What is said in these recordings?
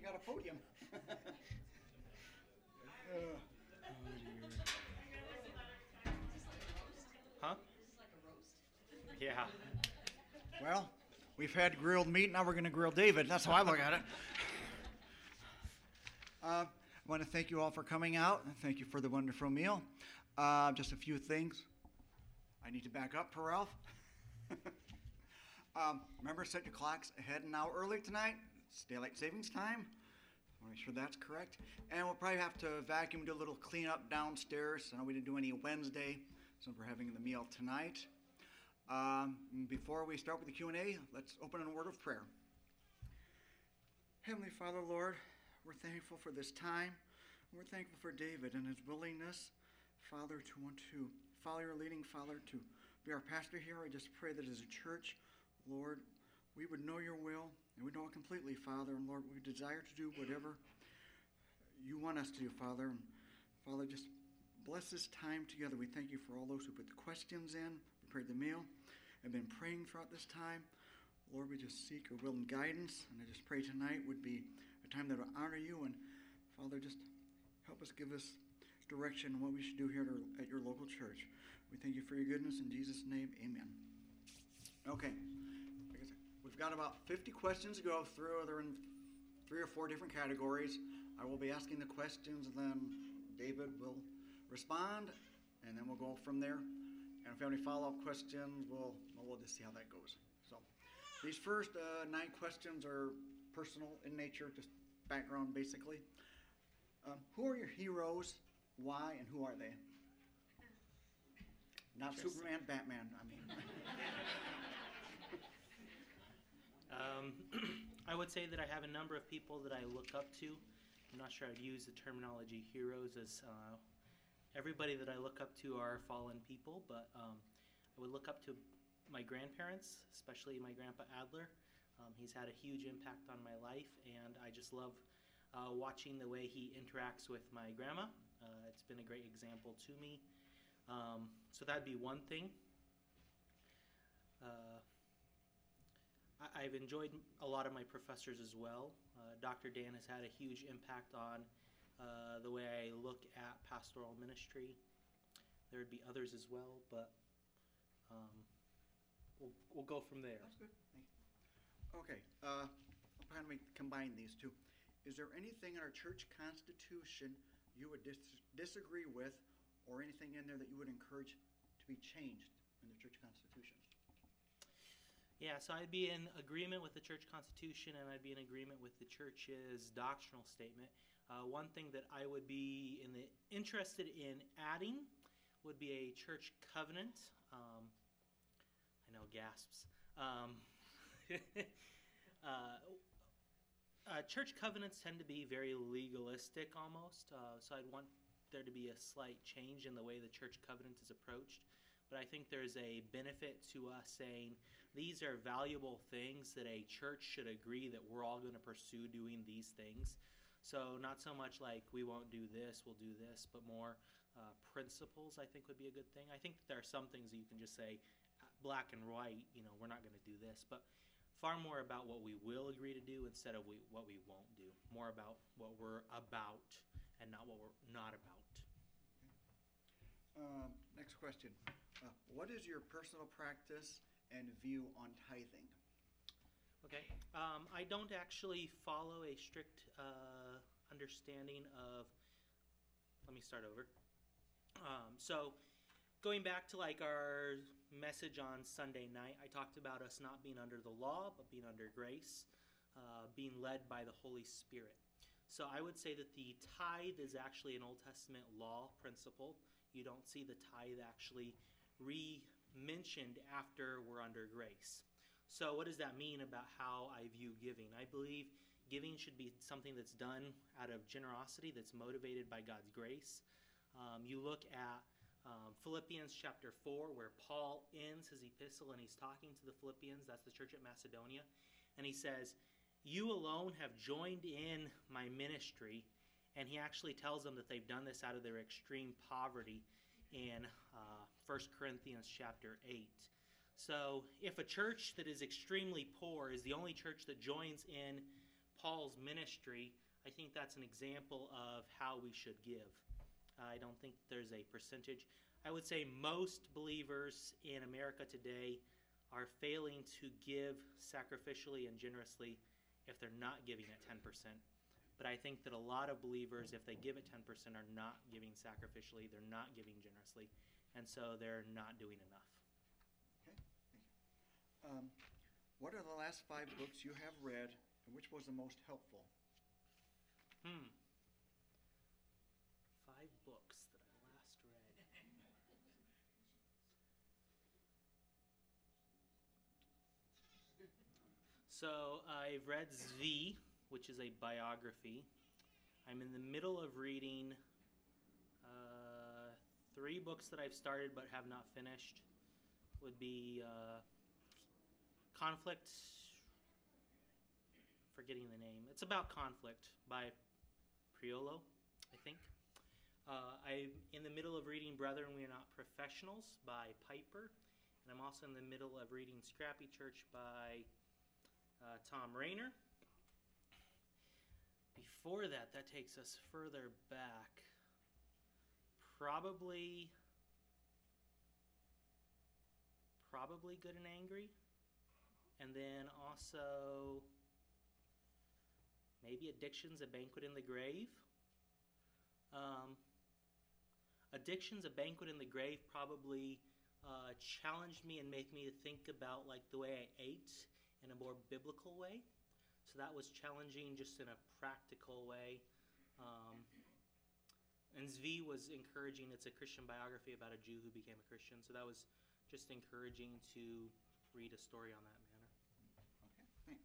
you got a podium. Huh? Yeah. Well, we've had grilled meat, now we're going to grill David. That's how I look at it. Uh, I want to thank you all for coming out, and thank you for the wonderful meal. Uh, just a few things. I need to back up for Ralph. um, remember, set your clocks ahead an hour early tonight. It's daylight savings time. Make sure that's correct. And we'll probably have to vacuum, do a little cleanup downstairs. I know we didn't do any Wednesday, since we're having the meal tonight. Um, before we start with the Q&A, let's open in a word of prayer. Heavenly Father, Lord, we're thankful for this time. We're thankful for David and his willingness, Father, to want to follow your leading, Father, to be our pastor here. I just pray that as a church, Lord, we would know your will and we know it completely, Father. And Lord, we desire to do whatever you want us to do, Father. And Father, just bless this time together. We thank you for all those who put the questions in, prepared the meal, and been praying throughout this time. Lord, we just seek your will and guidance. And I just pray tonight would be a time that will honor you. And Father, just help us, give us direction on what we should do here at your local church. We thank you for your goodness. In Jesus' name, amen. Okay. We've got about 50 questions to go through. They're in three or four different categories. I will be asking the questions, and then David will respond, and then we'll go from there. And if you have any follow-up questions, we'll we'll just see how that goes. So, these first uh, nine questions are personal in nature, just background basically. Um, who are your heroes? Why and who are they? Not Superman, Batman. I mean. Um, I would say that I have a number of people that I look up to. I'm not sure I'd use the terminology heroes as uh, everybody that I look up to are fallen people, but um, I would look up to my grandparents, especially my grandpa Adler. Um, he's had a huge impact on my life, and I just love uh, watching the way he interacts with my grandma. Uh, it's been a great example to me. Um, so that'd be one thing. Uh, I, have enjoyed a lot of my professors as well. Uh, Dr. Dan has had a huge impact on uh, the way I look at pastoral ministry. There would be others as well, but um, we'll, we'll go from there. That's good. Okay, uh, kind combine these two. Is there anything in our church constitution you would dis- disagree with, or anything in there that you would encourage to be changed in the church constitution? Yeah, so I'd be in agreement with the church constitution and I'd be in agreement with the church's doctrinal statement. Uh, one thing that I would be in the, interested in adding would be a church covenant. Um, I know gasps. Um, uh, uh, church covenants tend to be very legalistic almost, uh, so I'd want there to be a slight change in the way the church covenant is approached. But I think there's a benefit to us saying, these are valuable things that a church should agree that we're all going to pursue doing these things. So, not so much like we won't do this, we'll do this, but more uh, principles, I think, would be a good thing. I think there are some things that you can just say, uh, black and white, you know, we're not going to do this, but far more about what we will agree to do instead of we, what we won't do. More about what we're about and not what we're not about. Uh, next question. Uh, what is your personal practice and view on tithing? Okay. Um, I don't actually follow a strict uh, understanding of. Let me start over. Um, so, going back to like our message on Sunday night, I talked about us not being under the law, but being under grace, uh, being led by the Holy Spirit. So, I would say that the tithe is actually an Old Testament law principle. You don't see the tithe actually re mentioned after we're under grace. So, what does that mean about how I view giving? I believe giving should be something that's done out of generosity, that's motivated by God's grace. Um, you look at um, Philippians chapter 4, where Paul ends his epistle and he's talking to the Philippians, that's the church at Macedonia, and he says, You alone have joined in my ministry. And he actually tells them that they've done this out of their extreme poverty in uh, 1 Corinthians chapter 8. So, if a church that is extremely poor is the only church that joins in Paul's ministry, I think that's an example of how we should give. I don't think there's a percentage. I would say most believers in America today are failing to give sacrificially and generously if they're not giving at 10%. But I think that a lot of believers, if they give at 10%, are not giving sacrificially, they're not giving generously, and so they're not doing enough. Okay, thank you. Um, what are the last five books you have read, and which was the most helpful? Hmm. Five books that I last read. So I've read Z, which is a biography. I'm in the middle of reading three books that I've started but have not finished. Would be uh, Conflict. Forgetting the name. It's about conflict by Priolo, I think. Uh, I'm in the middle of reading Brethren, We Are Not Professionals by Piper. And I'm also in the middle of reading Scrappy Church by uh, Thom Rainer. Before that, that takes us further back. Probably. Probably Good and Angry. And then also. Maybe Addictions, A Banquet in the Grave. Um, Addictions, A Banquet in the Grave probably uh, challenged me and made me think about like the way I ate in a more biblical way. So that was challenging just in a practical way. Um, and Zvi was encouraging. It's a Christian biography about a Jew who became a Christian. So that was just encouraging to read a story on that manner. Okay,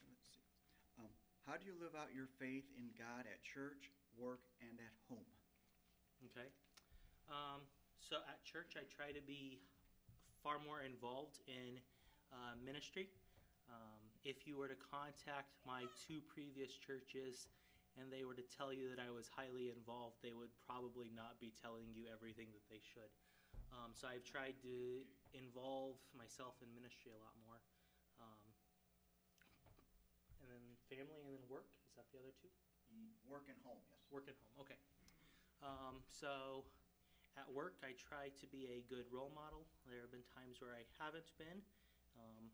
thanks. Let's see. Um, how do you live out your faith in God at church, work, and at home? Okay. Um, so at church, I try to be far more involved in uh, ministry. Um, if you were to contact my two previous churches and they were to tell you that I was highly involved, they would probably not be telling you everything that they should. Um, so I've tried to involve myself in ministry a lot more. Um, and then family and then work. Is that the other two? Mm, Work and home, yes. Work at home. Okay. Um, so at work, I try to be a good role model. There have been times where I haven't been. Um,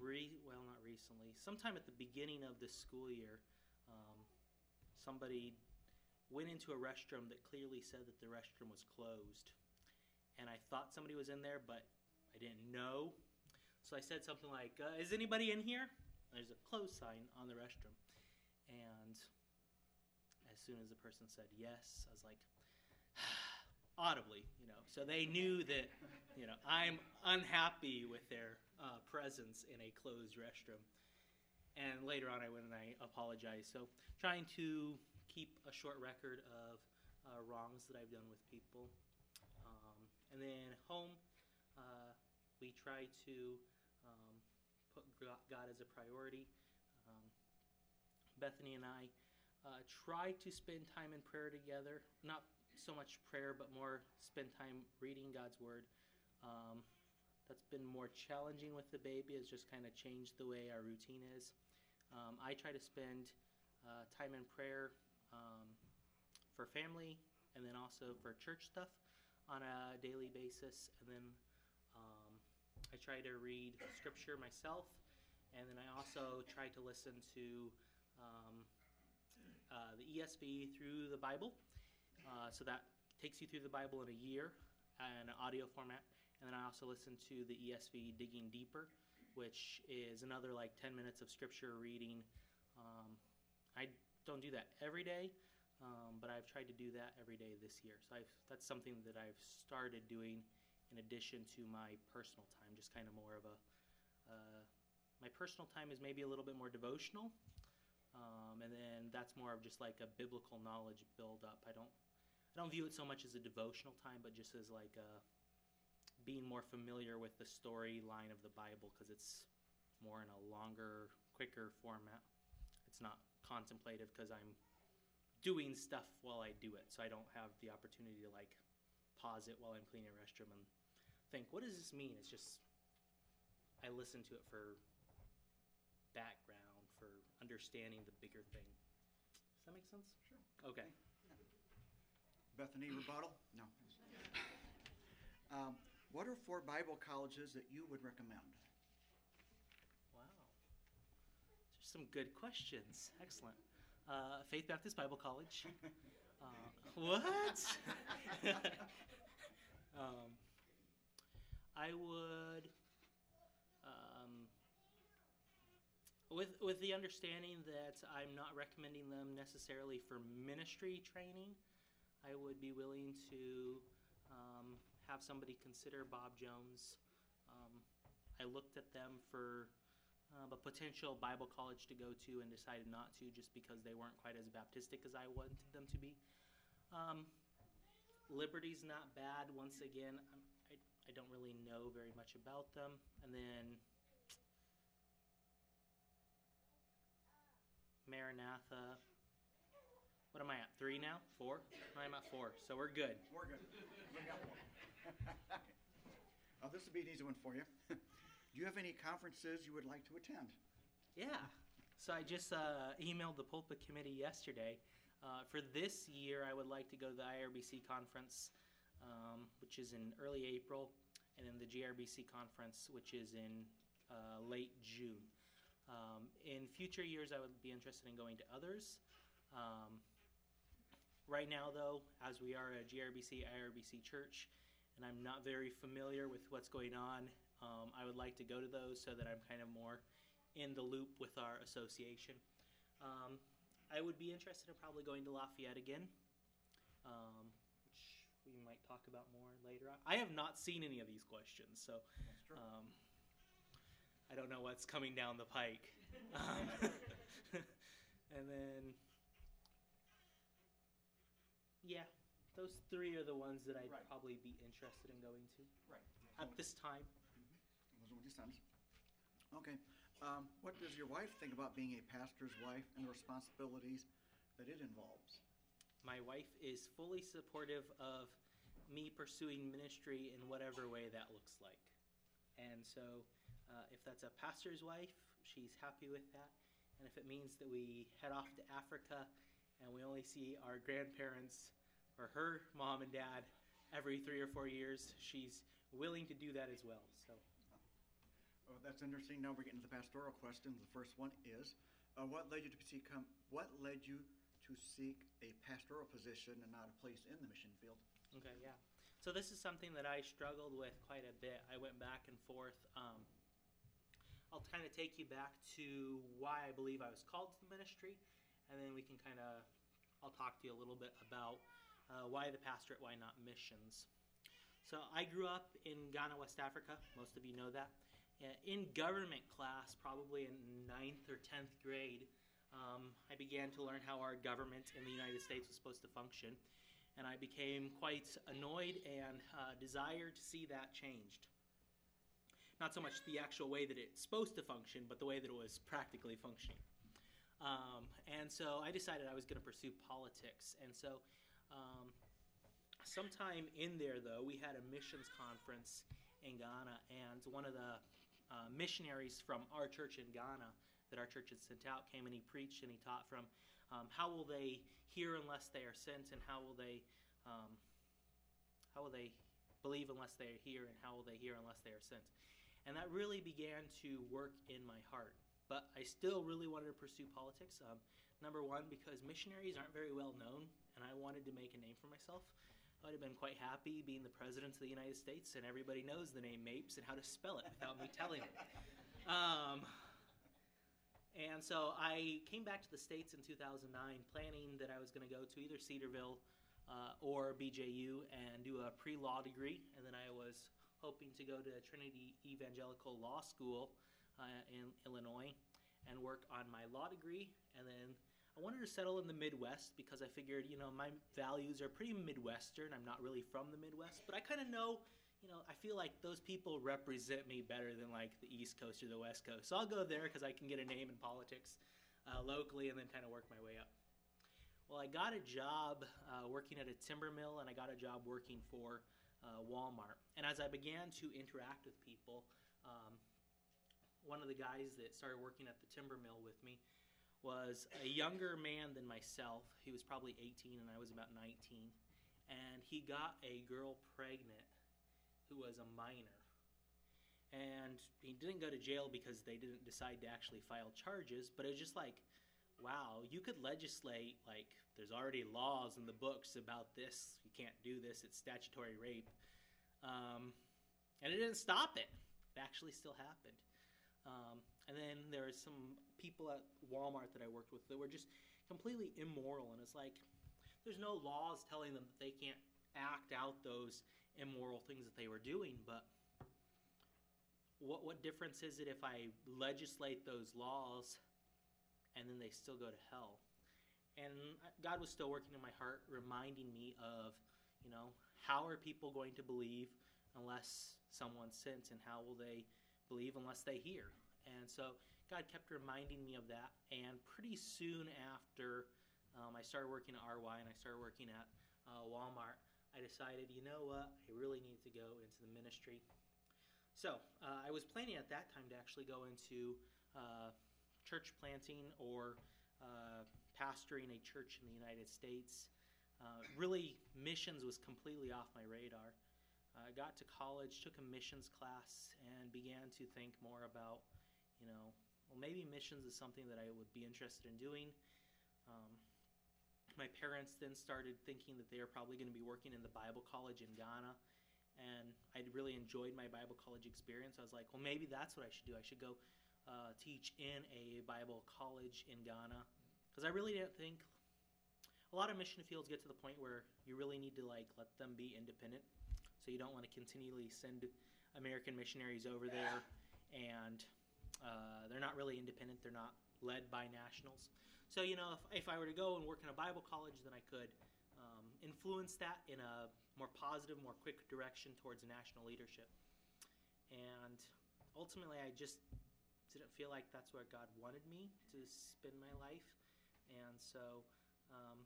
re- well, not recently. Sometime at the beginning of this school year, somebody went into a restroom that clearly said that the restroom was closed. And I thought somebody was in there, but I didn't know. So I said something like, uh, Is anybody in here? There's a closed sign on the restroom. And as soon as the person said yes, I was like, audibly, you know. So they knew that, you know, I'm unhappy with their uh, presence in a closed restroom. And later on, I went and I apologized. So trying to keep a short record of uh, wrongs that I've done with people. Um, and then home, uh, we try to um, put God as a priority. Um, Bethany and I uh, try to spend time in prayer together. Not so much prayer, but more spend time reading God's Word. Um, that's been more challenging with the baby, it's just kind of changed the way our routine is. Um, I try to spend uh, time in prayer um, for family and then also for church stuff on a daily basis. And then um, I try to read scripture myself. And then I also try to listen to um, uh, the ESV through the Bible. Uh, so that takes you through the Bible in a year in an audio format. And then I also listen to the ESV Digging Deeper, which is another like 10 minutes of scripture reading. Um, I don't do that every day, um, but I've tried to do that every day this year. So I've, that's something that I've started doing in addition to my personal time, just kind of more of a. Uh, my personal time is maybe a little bit more devotional, um, and then that's more of just like a biblical knowledge build up. I don't, I don't view it so much as a devotional time, but just as like a being more familiar with the storyline of the Bible because it's more in a longer, quicker format. It's not contemplative because I'm doing stuff while I do it, so I don't have the opportunity to like pause it while I'm cleaning a restroom and think, what does this mean? It's just I listen to it for background, for understanding the bigger thing. Does that make sense? Sure. Okay. Bethany, rebuttal? No. Um, What are four Bible colleges that you would recommend? Wow. There's some good questions. Excellent. Uh, Faith Baptist Bible College. Uh, what? um, I would, um, with with the understanding that I'm not recommending them necessarily for ministry training, I would be willing to um, have somebody consider Bob Jones. Um, I looked at them for um, a potential Bible college to go to and decided not to just because they weren't quite as Baptistic as I wanted them to be. Um, Liberty's not bad. Once again, I'm, I, I don't really know very much about them. And then Maranatha. What am I at? Three now? Four? I'm at four. So we're good. We're good. We got one. Oh, this will be an easy one for you. Do you have any conferences you would like to attend? Yeah. So I just uh, emailed the pulpit committee yesterday. Uh, for this year, I would like to go to the IRBC conference, um, which is in early April, and then the GARBC conference, which is in uh, late June. Um, in future years, I would be interested in going to others. Um, right now, though, as we are a GARBC, IRBC church, and I'm not very familiar with what's going on, um, I would like to go to those so that I'm kind of more in the loop with our association. Um, I would be interested in probably going to Lafayette again, um, which we might talk about more later on. I have not seen any of these questions, so um, I don't know what's coming down the pike. Um, and then, yeah, those three are the ones that I'd Right. probably be interested in going to Right. at this time. Those are what your sons. Okay. Um, what does your wife think about being a pastor's wife and the responsibilities that it involves? My wife is fully supportive of me pursuing ministry in whatever way that looks like. And so, uh, if that's a pastor's wife, she's happy with that. And if it means that we head off to Africa and we only see our grandparents or her mom and dad every three or four years, she's willing to do that as well. So, Oh, that's interesting. Now we're getting to the pastoral questions. The first one is, uh, what led you to seek what led you to seek a pastoral position and not a place in the mission field? Okay, yeah. So this is something that I struggled with quite a bit. I went back and forth. Um, I'll kind of take you back to why I believe I was called to the ministry, and then we can kind of, I'll talk to you a little bit about uh, why the pastorate, why not missions. So I grew up in Ghana, West Africa. Most of you know that. Uh, in government class, probably in ninth or tenth grade, um, I began to learn how our government in the United States was supposed to function and I became quite annoyed and uh, desired to see that changed. Not so much the actual way that it's supposed to function, but the way that it was practically functioning. Um, and so I decided I was going to pursue politics. And so, um, sometime in there, though, we had a missions conference in Ghana, and one of the uh, missionaries from our church in Ghana that our church had sent out came and he preached and he taught from um, how will they hear unless they are sent, and how will they um, how will they believe unless they are here, and how will they hear unless they are sent? And that really began to work in my heart. But I still really wanted to pursue politics. Um, number one, because missionaries aren't very well known, and I wanted to make a name for myself. I would have been quite happy being the president of the United States, and everybody knows the name Mapes and how to spell it without me telling it. Um, and so I came back to the States in 2009, planning that I was going to go to either Cedarville uh, or BJU and do a pre law degree. And then I was hoping to go to Trinity Evangelical Law School uh, in Illinois and work on my law degree. And then I wanted to settle in the Midwest because I figured, you know, my values are pretty Midwestern. I'm not really from the Midwest, but I kind of know you know, I feel like those people represent me better than like the East Coast or the West Coast. So I'll go there because I can get a name in politics uh, locally and then kind of work my way up. Well, I got a job uh, working at a timber mill and I got a job working for uh, Walmart. And as I began to interact with people, um, one of the guys that started working at the timber mill with me was a younger man than myself. He was probably 18 and I was about 19. And he got a girl pregnant who was a minor. And he didn't go to jail because they didn't decide to actually file charges, but it was just like, wow, you could legislate, like, there's already laws in the books about this. You can't do this, it's statutory rape. Um, and it didn't stop it, it actually still happened. Um, and then there was some people at Walmart that I worked with that were just completely immoral, and it's like, there's no laws telling them that they can't act out those immoral things that they were doing, but what what difference is it if I legislate those laws and then they still go to hell? And God was still working in my heart, reminding me of, you know, how are people going to believe unless someone sent, and how will they believe unless they hear? And so God kept reminding me of that. And pretty soon after um, I started working at RY and I started working at uh, Walmart, I decided, you know what, I really need to go into the ministry. So uh, I was planning at that time to actually go into uh, church planting or uh, pastoring a church in the United States. Uh, really, missions was completely off my radar. I got to college, took a missions class, and began to think more about, you know, well, maybe missions is something that I would be interested in doing. Um, my parents then started thinking that they were probably going to be working in the Bible college in Ghana and I really enjoyed my Bible college experience. I was like, well, maybe that's what I should do. I should go uh, teach in a Bible college in Ghana because I really didn't think a lot of mission fields get to the point where you really need to like let them be independent. So you don't want to continually send American missionaries over there and uh, they're not really independent. They're not led by nationals. So you know, if, if I were to go and work in a Bible college, then I could um, influence that in a more positive, more quick direction towards national leadership. And ultimately, I just didn't feel like that's where God wanted me to spend my life. And so um,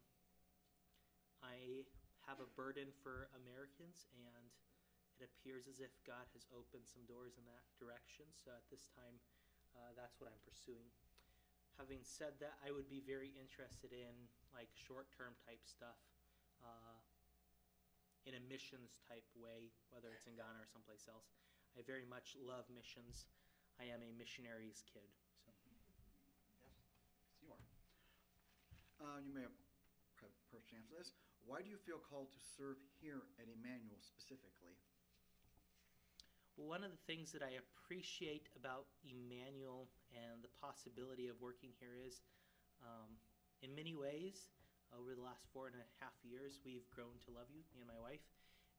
I have a burden for Americans, and it appears as if God has opened some doors in that direction. So at this time, uh, that's what I'm pursuing. Having said that, I would be very interested in like short-term type stuff. Uh, in a missions type way, whether it's in Ghana or someplace else. I very much love missions. I am a missionary's kid. So. Yes, you are. Uh, you may have perhaps answer this. Why do you feel called to serve here at Emmanuel specifically? One of the things that I appreciate about Emmanuel and the possibility of working here is, um, in many ways, over the last four and a half years, we've grown to love you, me and my wife.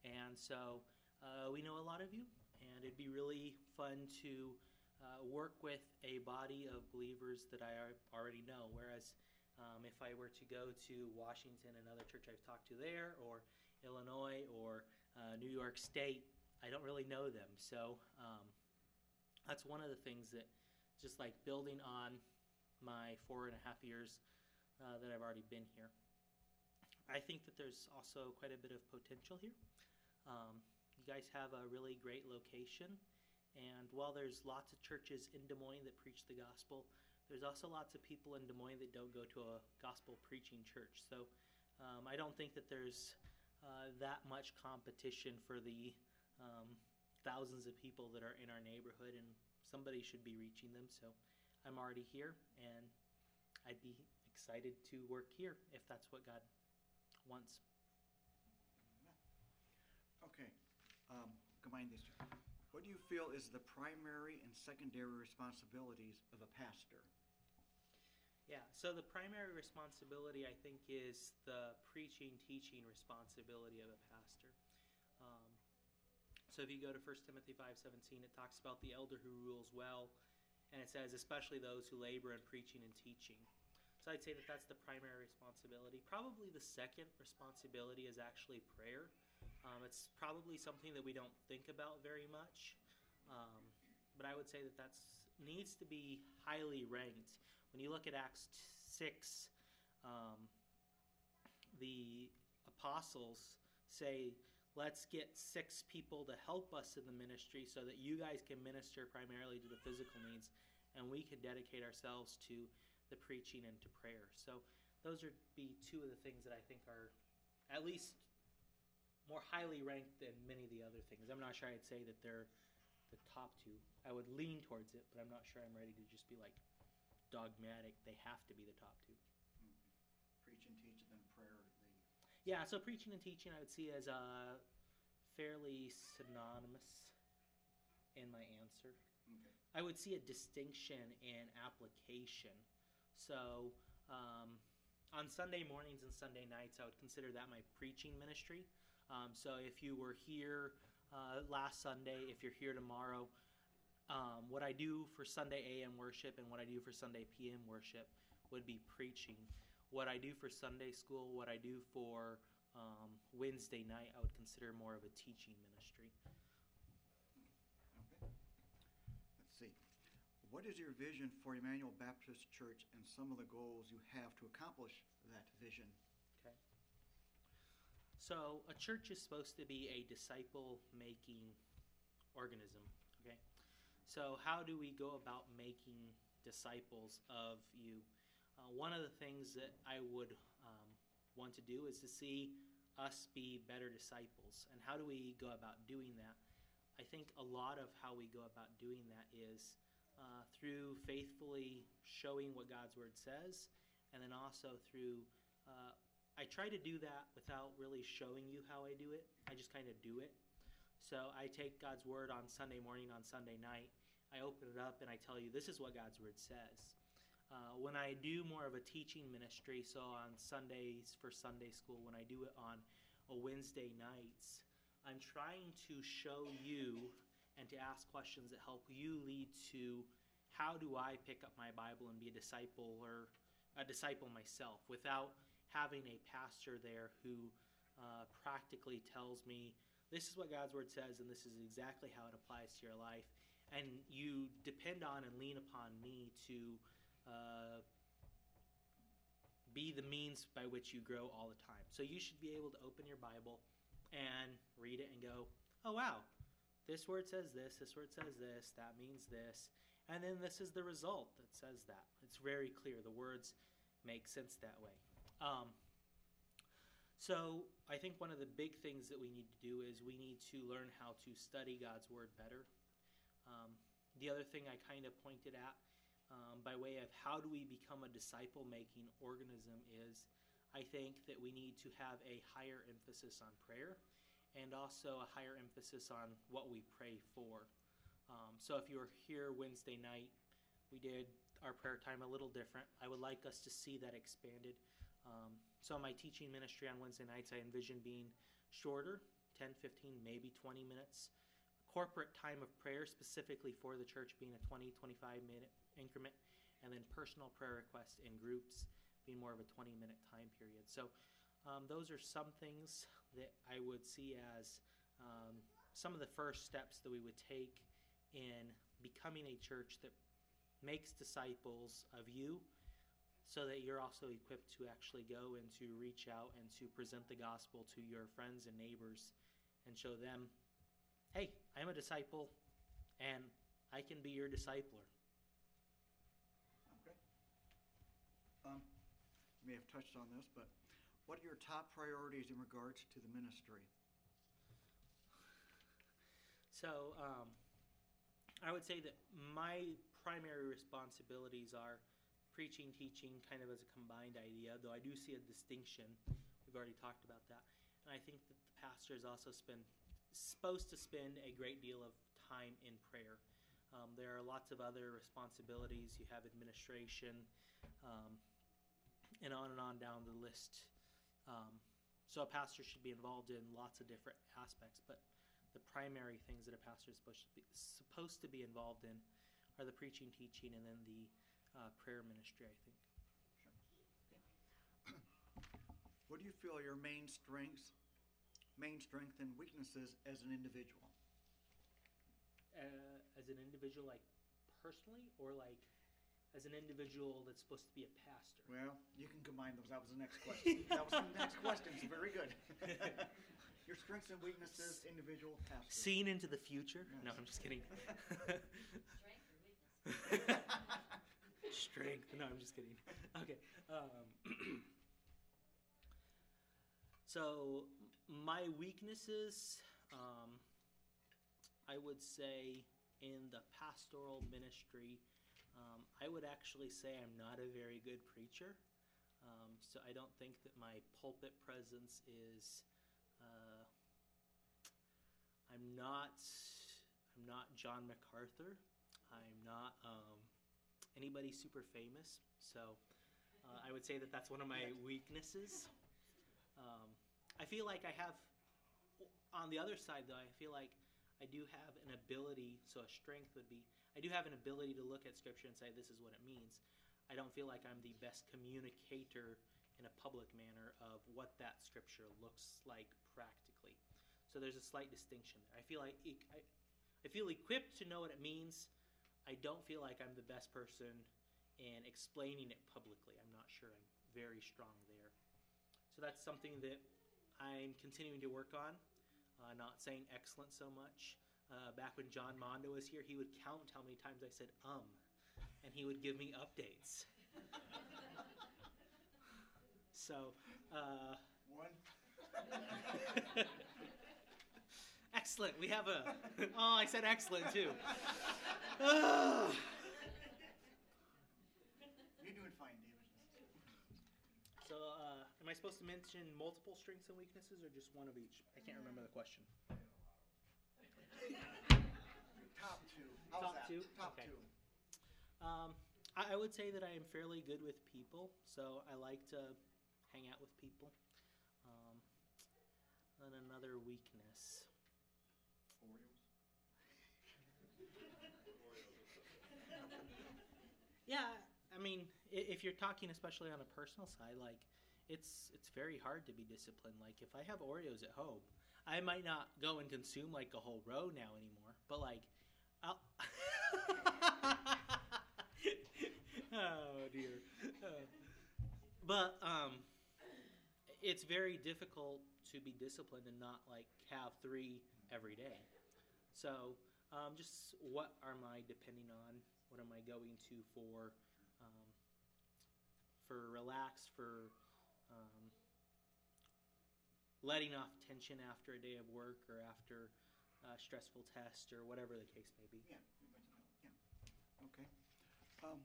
And so uh, we know a lot of you, and it'd be really fun to uh, work with a body of believers that I already know. Whereas um, if I were to go to Washington, another church I've talked to there, or Illinois, or uh, New York State, I don't really know them. So um, that's one of the things that just like building on my four and a half years uh, that I've already been here. I think that there's also quite a bit of potential here. Um, you guys have a really great location, and while there's lots of churches in Des Moines that preach the gospel, there's also lots of people in Des Moines that don't go to a gospel preaching church. So um, I don't think that there's uh, that much competition for the um, thousands of people that are in our neighborhood, and somebody should be reaching them. So I'm already here, and I'd be excited to work here if that's what God wants. Okay, um, combine these two. What do you feel is the primary and secondary responsibilities of a pastor? Yeah, so the primary responsibility, I think, is the preaching, teaching responsibility of a pastor. So if you go to 1 Timothy 5.17, it talks about the elder who rules well, and it says, especially those who labor in preaching and teaching. So I'd say that that's the primary responsibility. Probably the second responsibility is actually prayer. Um, it's probably something that we don't think about very much, um, but I would say that that needs to be highly ranked. When you look at Acts six, um, the apostles say, "Let's get six people to help us in the ministry, so that you guys can minister primarily to the physical needs, and we can dedicate ourselves to." the preaching and to prayer. So those would be two of the things that I think are at least more highly ranked than many of the other things. I'm not sure I'd say that they're the top two. I would lean towards it, but I'm not sure I'm ready to just be like dogmatic. They have to be the top two. Preach and teach, and then prayer. The, Yeah, so preaching and teaching I would see as uh, fairly synonymous in my answer. okay. I would see a distinction in application. So um, on Sunday mornings and Sunday nights, I would consider that my preaching ministry. Um, so if you were here uh, last Sunday, if you're here tomorrow, um, what I do for Sunday AM worship and what I do for Sunday PM worship would be preaching. What I do for Sunday school, what I do for um, Wednesday night, I would consider more of a teaching ministry. Okay. Let's see. What is your vision for Emmanuel Baptist Church and some of the goals you have to accomplish that vision? Okay. So a church is supposed to be a disciple making organism. Okay. So how do we go about making disciples of you? Uh, one of the things that I would um, want to do is to see us be better disciples. And how do we go about doing that? I think a lot of how we go about doing that is uh, through faithfully showing what God's Word says, and then also through uh, I try to do that without really showing you how I do it. I just kind of do it. So I take God's word on Sunday morning, on Sunday night. I open it up and I tell you, this is what God's word says. Uh, when I do more of a teaching ministry, so on Sundays for Sunday school, when I do it on a Wednesday nights, I'm trying to show you and to ask questions that help you lead to how do I pick up my Bible and be a disciple or a disciple myself without having a pastor there who uh, practically tells me this is what God's word says and this is exactly how it applies to your life. And you depend on and lean upon me to uh, be the means by which you grow all the time. So you should be able to open your Bible and read it and go, oh, wow, this word says this, this word says this, that means this. And then this is the result that says that. It's very clear. The words make sense that way. Um, so I think one of the big things that we need to do is we need to learn how to study God's Word better. Um, the other thing I kind of pointed at um, by way of how do we become a disciple making organism is I think that we need to have a higher emphasis on prayer and also a higher emphasis on what we pray for. Um, so if you were here Wednesday night, we did our prayer time a little different. I would like us to see that expanded. Um, so my teaching ministry on Wednesday nights, I envision being shorter, 10, 15, maybe 20 minutes. Corporate time of prayer specifically for the church being a 20, 25 minute increment. And then personal prayer requests in groups being more of a 20 minute time period. So um, those are some things that I would see as um, some of the first steps that we would take in becoming a church that makes disciples of you so that you're also equipped to actually go and to reach out and to present the gospel to your friends and neighbors and show them, hey, I'm a disciple and I can be your discipler. Okay. Um, you may have touched on this, but what are your top priorities in regards to the ministry? So, um, I would say that my primary responsibilities are preaching, teaching, kind of as a combined idea, though I do see a distinction. We've already talked about that. And I think that the pastor is also spend, supposed to spend a great deal of time in prayer. Um, there are lots of other responsibilities. You have administration, um, and on and on down the list. Um, so a pastor should be involved in lots of different aspects, but the primary things that a pastor is supposed to be, supposed to be involved in are the preaching, teaching, and then the uh, prayer ministry, I think. What do you feel are your main strengths, main strengths and weaknesses as an individual? Uh, as an individual, like personally, or like as an individual that's supposed to be a pastor? Well, you can combine those. That was the next question. that was the next question. So very good. your strengths and weaknesses, individual pastor. Seeing into the future? No, I'm just kidding. Strength or weakness? strength. No, I'm just kidding. Okay. Um, so my weaknesses, um, I would say, in the pastoral ministry, um, I would actually say I'm not a very good preacher. Um, so I don't think that my pulpit presence is. Uh, I'm not. I'm not John MacArthur. I'm not um, anybody super famous. So uh, I would say that that's one of my weaknesses. Um, I feel like I have. On the other side, though, I feel like I do have an ability. So a strength would be I do have an ability to look at Scripture and say this is what it means. I don't feel like I'm the best communicator in a public manner of what that Scripture looks like practically. So there's a slight distinction there. I feel like I, I feel equipped to know what it means. I don't feel like I'm the best person in explaining it publicly. I'm not sure I'm very strong there. So that's something that I'm continuing to work on. Uh, not saying excellent so much. Uh, back when John Mondo was here, he would count how many times I said um, and he would give me updates. so, uh, One. excellent. We have a. Oh, I said excellent too. You're doing fine, David. so, uh, am I supposed to mention multiple strengths and weaknesses or just one of each? I can't remember the question. Top two. How's Top that? two? Top Okay. two. Um, I, I would say that I am fairly good with people, so I like to hang out with people. Um, and another weakness. Oreos. Yeah, I mean, i- if you're talking especially on a personal side, like it's it's very hard to be disciplined. Like if I have Oreos at home, I might not go and consume like a whole row now anymore, but like I'll Oh dear. Uh, but um it's very difficult to be disciplined and not like have 3 every day. So, um, just what am I depending on? What am I going to for um, for relax, for letting off tension after a day of work or after a stressful test or whatever the case may be? Yeah. Okay. Um,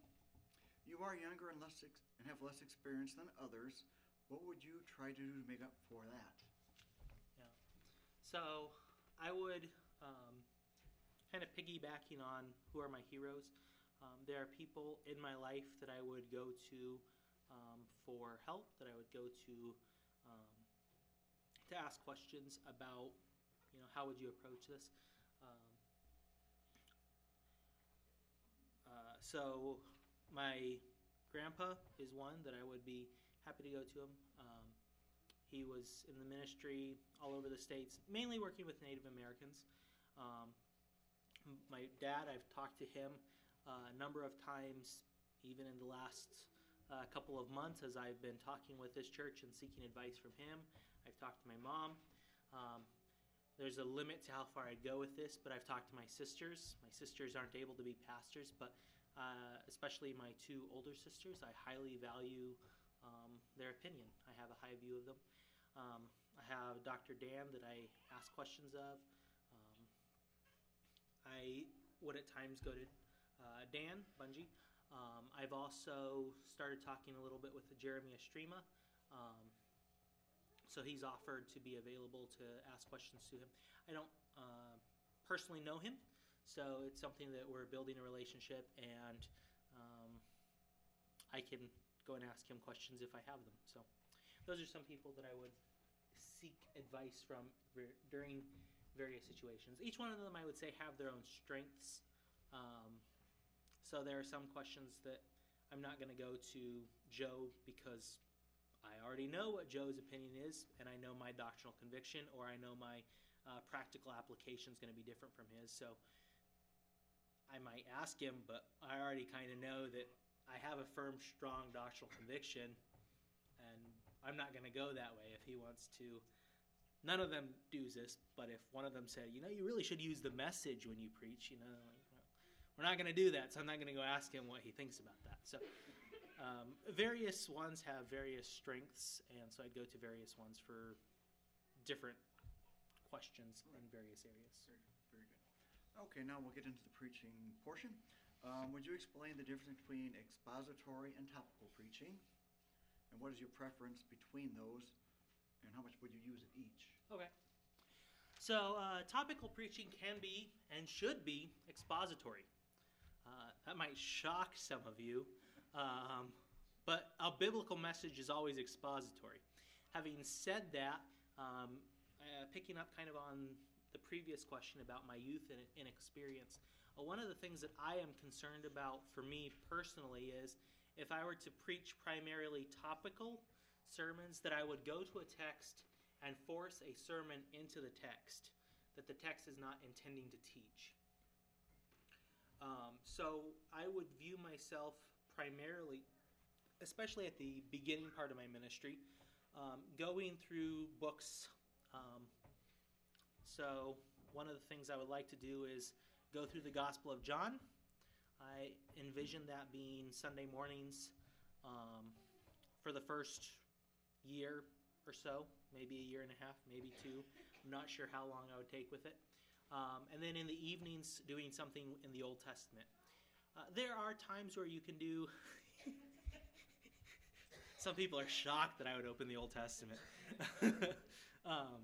you are younger and less ex- and have less experience than others. What would you try to do to make up for that? Yeah. So I would um, kind of piggybacking on who are my heroes. Um, there are people in my life that I would go to um, for help, that I would go to um, to ask questions about, you know, how would you approach this. Um, uh, so my grandpa is one that I would be happy to go to him. Um, he was in the ministry all over the states, mainly working with Native Americans. Um, my dad, I've talked to him uh, a number of times, even in the last uh, couple of months, as I've been talking with this church and seeking advice from him. I've talked to my mom. Um, there's a limit to how far I'd go with this, but I've talked to my sisters. My sisters aren't able to be pastors, but uh, especially my two older sisters, I highly value um, their opinion. I have a high view of them. Um, I have Dr. Dan that I ask questions of. Um, I would at times go to uh, Dan Bungie. Um, I've also started talking a little bit with Jeremy Estrema. Um, so he's offered to be available to ask questions to him. I don't uh, personally know him, so it's something that we're building a relationship, and um, I can go and ask him questions if I have them. So those are some people that I would seek advice from during various situations. Each one of them, I would say, have their own strengths. Um, so there are some questions that I'm not going to go to Joe because I already know what Joe's opinion is, and I know my doctrinal conviction, or I know my uh, practical application is going to be different from his. So I might ask him, but I already kind of know that I have a firm, strong doctrinal conviction, and I'm not going to go that way if he wants to. None of them do this, but if one of them said, you know, you really should use the message when you preach, you know, we're not going to do that, so I'm not going to go ask him what he thinks about that. So, um, various ones have various strengths, and so I'd go to various ones for different questions in various areas. Very, very good. Okay, now we'll get into the preaching portion. Um, would you explain the difference between expository and topical preaching? And what is your preference between those? And how much would you use of each? Okay. So, uh, topical preaching can be and should be expository. Uh, that might shock some of you, um, but a biblical message is always expository. Having said that, um, uh, picking up kind of on the previous question about my youth and inexperience, uh, one of the things that I am concerned about for me personally is if I were to preach primarily topical sermons, that I would go to a text and force a sermon into the text that the text is not intending to teach. Um, so I would view myself primarily, especially at the beginning part of my ministry, um, going through books. Um, so one of the things I would like to do is go through the Gospel of John. I envision that being Sunday mornings um, for the first year or so, maybe a year and a half, maybe two. I'm not sure how long I would take with it. Um, and then in the evenings, doing something in the Old Testament. Uh, there are times where you can do. Some people are shocked that I would open the Old Testament. um,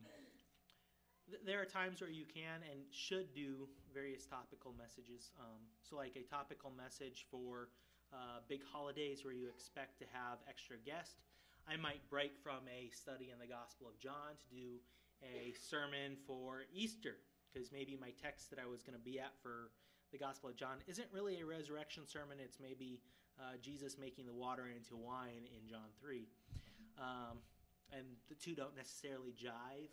th- there are times where you can and should do various topical messages. Um, so, like a topical message for uh, big holidays where you expect to have extra guests. I might break from a study in the Gospel of John to do a sermon for Easter because maybe my text that I was going to be at for the Gospel of John isn't really a resurrection sermon. It's maybe uh, Jesus making the water into wine in John 3. Um, and the two don't necessarily jive.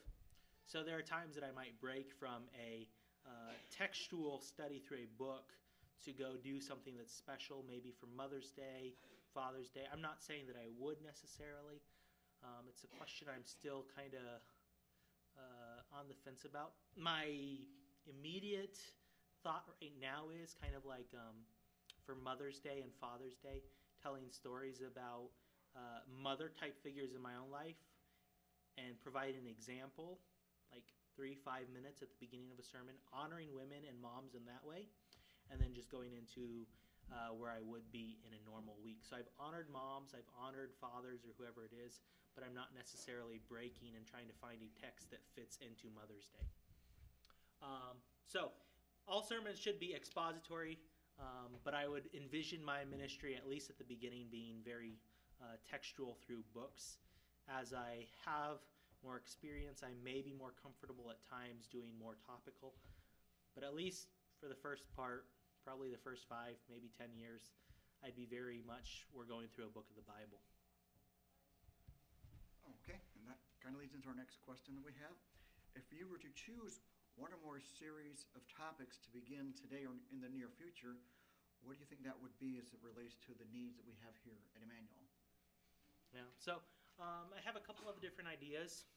So there are times that I might break from a uh, textual study through a book to go do something that's special, maybe for Mother's Day, Father's Day. I'm not saying that I would necessarily. Um, it's a question I'm still kind of uh, on the fence about. My immediate thought right now is kind of like um, for Mother's Day and Father's Day, telling stories about uh, mother type figures in my own life and provide an example, like three, five minutes at the beginning of a sermon, honoring women and moms in that way, and then just going into uh, where I would be in a normal week. So I've honored moms, I've honored fathers or whoever it is, but I'm not necessarily breaking and trying to find a text that fits into Mother's Day. Um, so all sermons should be expository. Um, but I would envision my ministry, at least at the beginning, being very uh, textual through books. As I have more experience, I may be more comfortable at times doing more topical. But at least for the first part, probably the first five, maybe ten years, I'd be very much, we're going through a book of the Bible. Okay, and that kind of leads into our next question that we have. If you were to choose one or more series of topics to begin today or in the near future, what do you think that would be as it relates to the needs that we have here at Emmanuel? Yeah, so um, I have a couple of different ideas.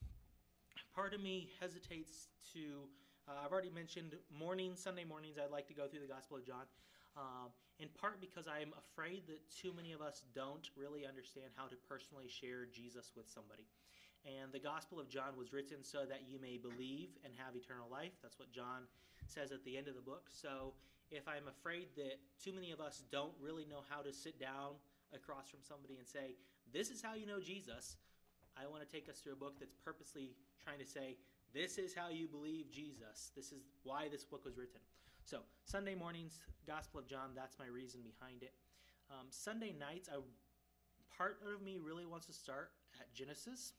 Part of me hesitates to, uh, I've already mentioned morning, Sunday mornings, I'd like to go through the Gospel of John. Um, in part because I'm afraid that too many of us don't really understand how to personally share Jesus with somebody. And the Gospel of John was written so that you may believe and have eternal life. That's what John says at the end of the book. So if I'm afraid that too many of us don't really know how to sit down across from somebody and say, This is how you know Jesus, I want to take us through a book that's purposely trying to say, This is how you believe Jesus. This is why this book was written. So, Sunday mornings, Gospel of John, that's my reason behind it. Um, Sunday nights, I, part of me really wants to start at Genesis.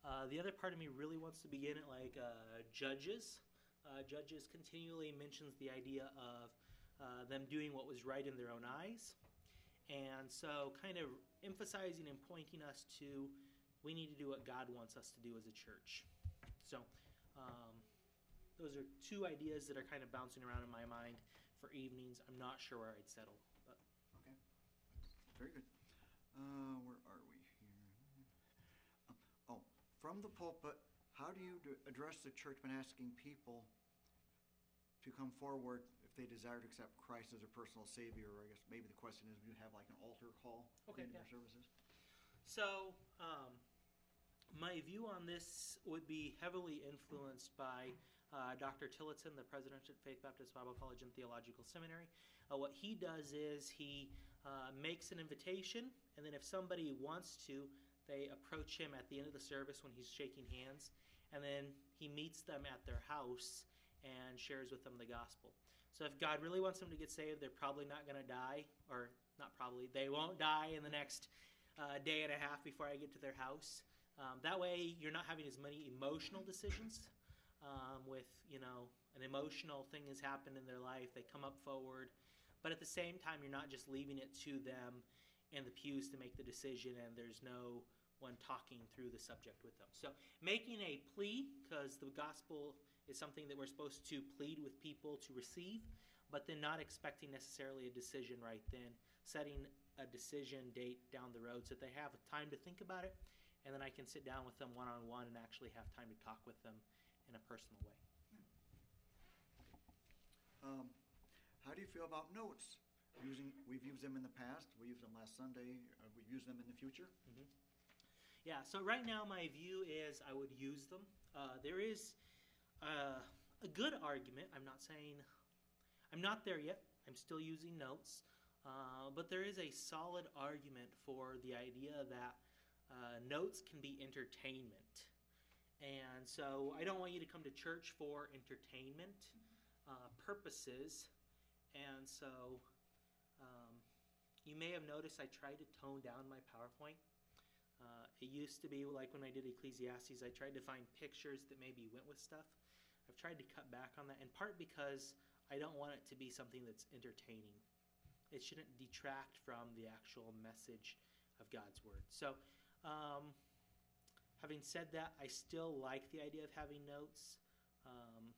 Uh, the other part of me really wants to begin at like uh, Judges. Uh, Judges continually mentions the idea of uh, them doing what was right in their own eyes. And so, kind of emphasizing and pointing us to we need to do what God wants us to do as a church. So, um, those are two ideas that are kind of bouncing around in my mind for evenings. I'm not sure where I'd settle, but Okay, very good. Uh, where are we from the pulpit, how do you address the church when asking people to come forward if they desire to accept Christ as their personal Savior, I guess maybe the question is, do you have like an altar call at Okay, the end yeah. your services? So, um, my view on this would be heavily influenced by uh, Dr. Tillotson, the president at Faith Baptist Bible College and Theological Seminary. Uh, what he does is he uh, makes an invitation, and then if somebody wants to, they approach him at the end of the service when he's shaking hands, and then he meets them at their house and shares with them the gospel. So if God really wants them to get saved, they're probably not going to die, or not probably, they won't die in the next uh, day and a half before I get to their house. Um, that way, you're not having as many emotional decisions. Um, with you know, an emotional thing has happened in their life, they come up forward, but at the same time, you're not just leaving it to them in the pews to make the decision, and there's no one talking through the subject with them. So, making a plea, because the gospel is something that we're supposed to plead with people to receive, but then not expecting necessarily a decision right then, setting a decision date down the road so that they have time to think about it, and then I can sit down with them one on one and actually have time to talk with them in a personal way. Um, how do you feel about notes? Using, we've used them in the past, we used them last Sunday, uh, we use them in the future? Yeah, so right now my view is I would use them. Uh, there is uh, a good argument. I'm not saying I'm not there yet. I'm still using notes. Uh, but there is a solid argument for the idea that uh, notes can be entertainment. And so I don't want you to come to church for entertainment uh, purposes. And so um, you may have noticed I tried to tone down my PowerPoint. Uh, it used to be like when I did Ecclesiastes, I tried to find pictures that maybe went with stuff. I've tried to cut back on that, in part because I don't want it to be something that's entertaining. It shouldn't detract from the actual message of God's Word. So, um, having said that, I still like the idea of having notes, um,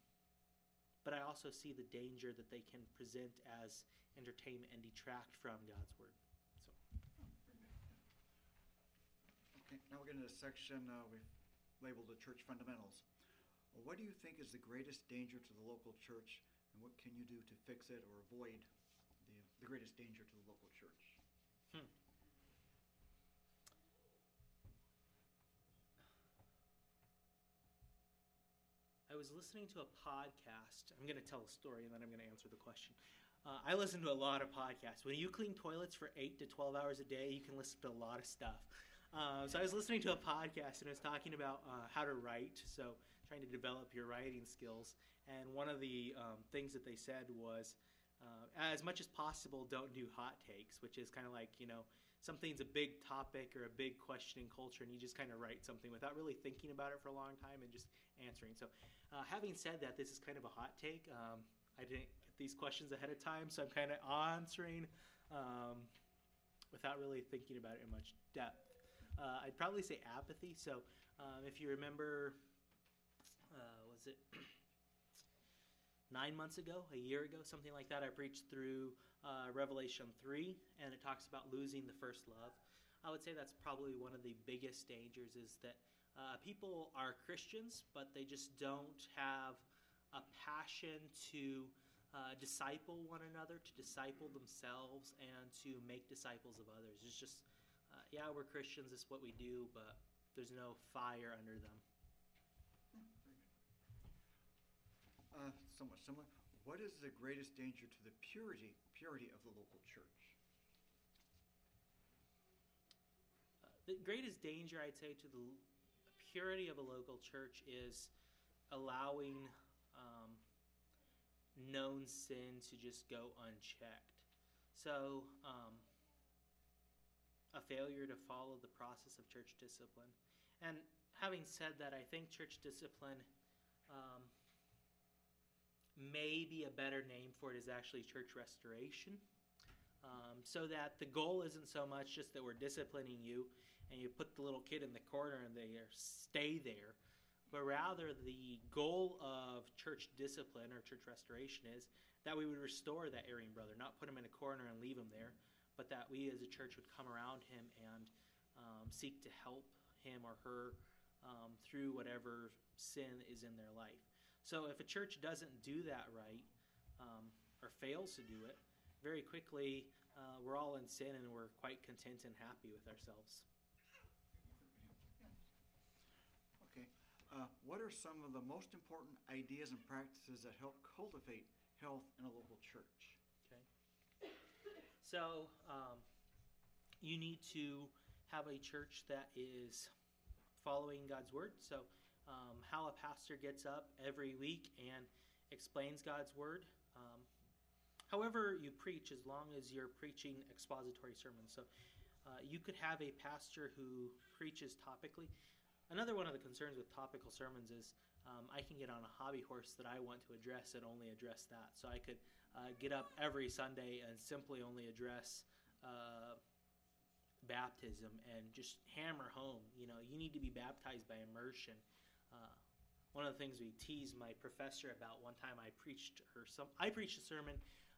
but I also see the danger that they can present as entertainment and detract from God's Word. So. Okay, now we're getting to the section uh, we've labeled the church fundamentals. What do you think is the greatest danger to the local church, and what can you do to fix it or avoid the, the greatest danger to the local church? Hmm. I was listening to a podcast. I'm going to tell a story and then I'm going to answer the question. Uh, I listen to a lot of podcasts. When you clean toilets for 8 to 12 hours a day, you can listen to a lot of stuff. Uh, so I was listening to a podcast and it was talking about uh, how to write, so trying to develop your writing skills. And one of the um, things that they said was, uh, as much as possible, don't do hot takes, which is kind of like, you know, something's a big topic or a big question in culture, and you just kind of write something without really thinking about it for a long time and just answering. So, uh, having said that, this is kind of a hot take. Um, I didn't get these questions ahead of time, so I'm kind of answering um, without really thinking about it in much depth. Uh, I'd probably say apathy. So, um, if you remember, uh, was it nine months ago, a year ago, something like that, I preached through uh, Revelation 3, and it talks about losing the first love. I would say that's probably one of the biggest dangers is that uh, people are Christians, but they just don't have a passion to uh, disciple one another, to disciple themselves, and to make disciples of others. It's just, yeah, we're Christians, this is what we do, but there's no fire under them. Uh, somewhat similar. What is the greatest danger to the purity purity of the local church? Uh, the greatest danger, I'd say, to the purity of a local church is allowing um, known sin to just go unchecked. So, um, a failure to follow the process of church discipline. And having said that, I think church discipline. Um, maybe a better name for it is actually church restoration. Um, so that the goal isn't so much just that we're disciplining you and you put the little kid in the corner and they stay there, but rather the goal of church discipline or church restoration is that we would restore that erring brother, not put him in a corner and leave him there, but that we as a church would come around him and um, seek to help him or her um, through whatever sin is in their life. So if a church doesn't do that right, um, or fails to do it, very quickly uh, we're all in sin and we're quite content and happy with ourselves. Okay. Uh, what are some of the most important ideas and practices that help cultivate health in a local church? So um, you need to have a church that is following God's word. So um, how a pastor gets up every week and explains God's word. Um, however, you preach, as long as you're preaching expository sermons. So uh, you could have a pastor who preaches topically. Another one of the concerns with topical sermons is um, I can get on a hobby horse that I want to address and only address that. So I could uh, get up every Sunday and simply only address uh, baptism and just hammer home. You know, you need to be baptized by immersion. Uh, one of the things we teased my professor about one time I preached her some I preached a sermon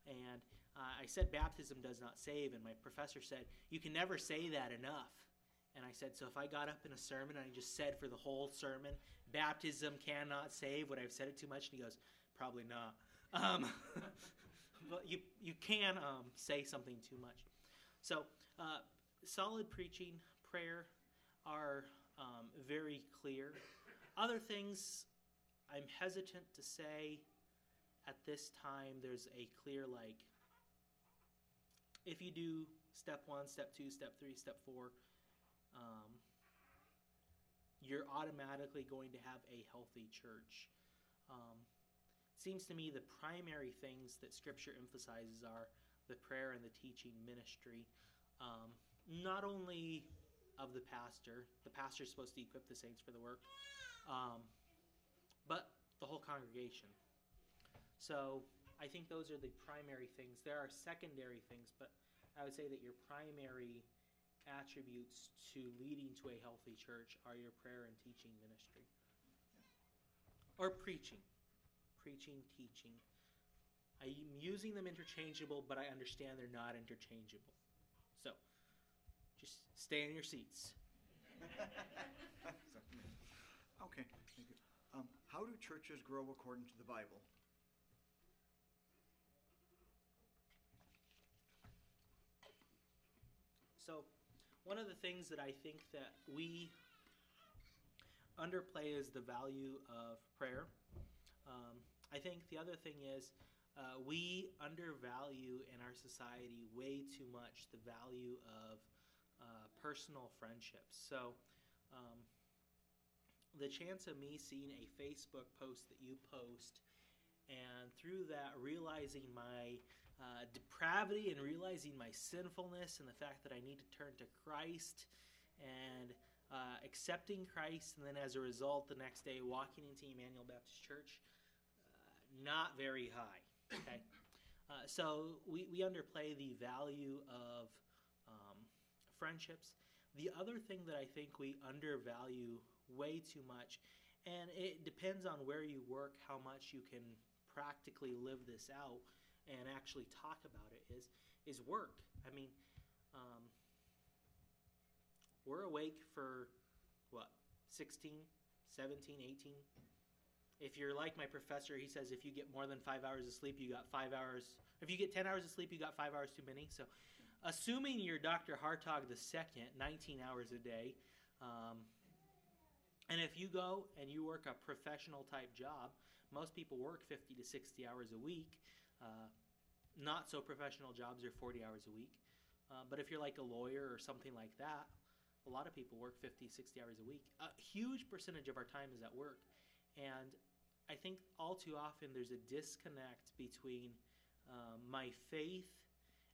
and uh, I said baptism does not save and my professor said you can never say that enough and I said so if I got up in a sermon and I just said for the whole sermon baptism cannot save would I have said it too much and he goes probably not um, you you can um, say something too much so uh, solid preaching prayer are um, very clear other things I'm hesitant to say at this time there's a clear like if you do step one, step two, step three, step four, um, you're automatically going to have a healthy church. Um, seems to me the primary things that Scripture emphasizes are the prayer and the teaching ministry. Um, not only of the pastor, the pastor is supposed to equip the saints for the work, um, but the whole congregation. So I think those are the primary things. There are secondary things, but I would say that your primary attributes to leading to a healthy church are your prayer and teaching ministry. Or preaching. Preaching, teaching. I'm using them interchangeable, but I understand they're not interchangeable. So, just stay in your seats. okay, thank you. Um, how do churches grow according to the Bible? So, one of the things that I think that we underplay is the value of prayer. Um, I think the other thing is uh, we undervalue in our society way too much the value of uh, personal friendships. So, um, the chance of me seeing a Facebook post that you post, and through that realizing my uh, depravity and realizing my sinfulness and the fact that I need to turn to Christ and uh, accepting Christ, and then as a result, the next day walking into Emmanuel Baptist Church, not very high. Okay, uh, so we, we underplay the value of um, friendships. The other thing that I think we undervalue way too much, and it depends on where you work, how much you can practically live this out and actually talk about it is is work. I mean, um, we're awake for what 16, 17, 18. If you're like my professor, he says if you get more than five hours of sleep, you got five hours. If you get 10 hours of sleep, you got five hours too many. So, assuming you're Dr. Hartog the second, 19 hours a day, um, and if you go and you work a professional type job, most people work 50 to 60 hours a week. Uh, not so professional jobs are 40 hours a week. Uh, but if you're like a lawyer or something like that, a lot of people work 50, 60 hours a week. A huge percentage of our time is at work. And I think all too often there's a disconnect between um, my faith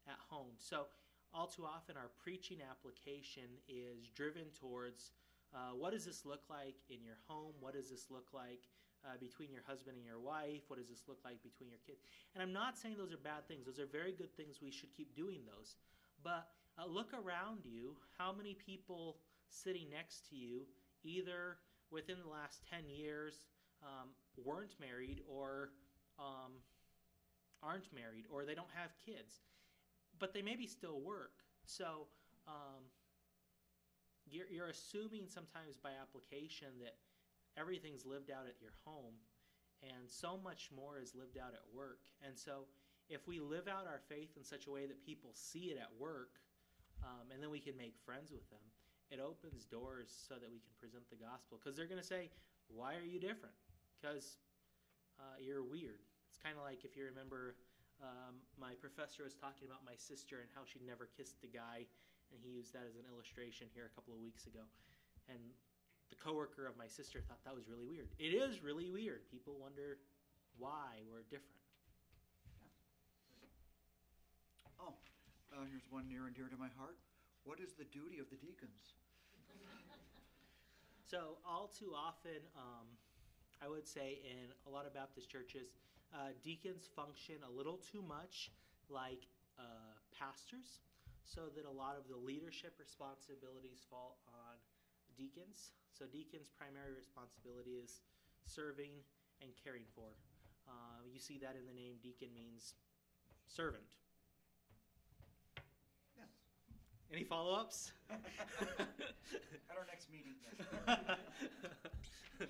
at home. So, all too often our preaching application is driven towards uh, what does this look like in your home? What does this look like uh, between your husband and your wife? What does this look like between your kids? And I'm not saying those are bad things. Those are very good things. We should keep doing those. But uh, look around you. How many people sitting next to you, either within the last 10 years, um, weren't married or um, aren't married or they don't have kids, but they maybe still work. So um, you're, you're assuming sometimes by application that everything's lived out at your home and so much more is lived out at work. And so if we live out our faith in such a way that people see it at work, um, and then we can make friends with them, it opens doors so that we can present the gospel. Because they're going to say, Why are you different? Because uh, you're weird. It's kind of like if you remember, um, my professor was talking about my sister and how she'd never kissed a guy, and he used that as an illustration here a couple of weeks ago. And the coworker of my sister thought that was really weird. It is really weird. People wonder why we're different. Oh, uh, here's one near and dear to my heart. What is the duty of the deacons? So, all too often, um, I would say in a lot of Baptist churches, uh, deacons function a little too much like uh, pastors, so that a lot of the leadership responsibilities fall on deacons. So, deacons' primary responsibility is serving and caring for. Uh, you see that in the name deacon means servant. Yes. Any follow ups? At our next meeting, yes.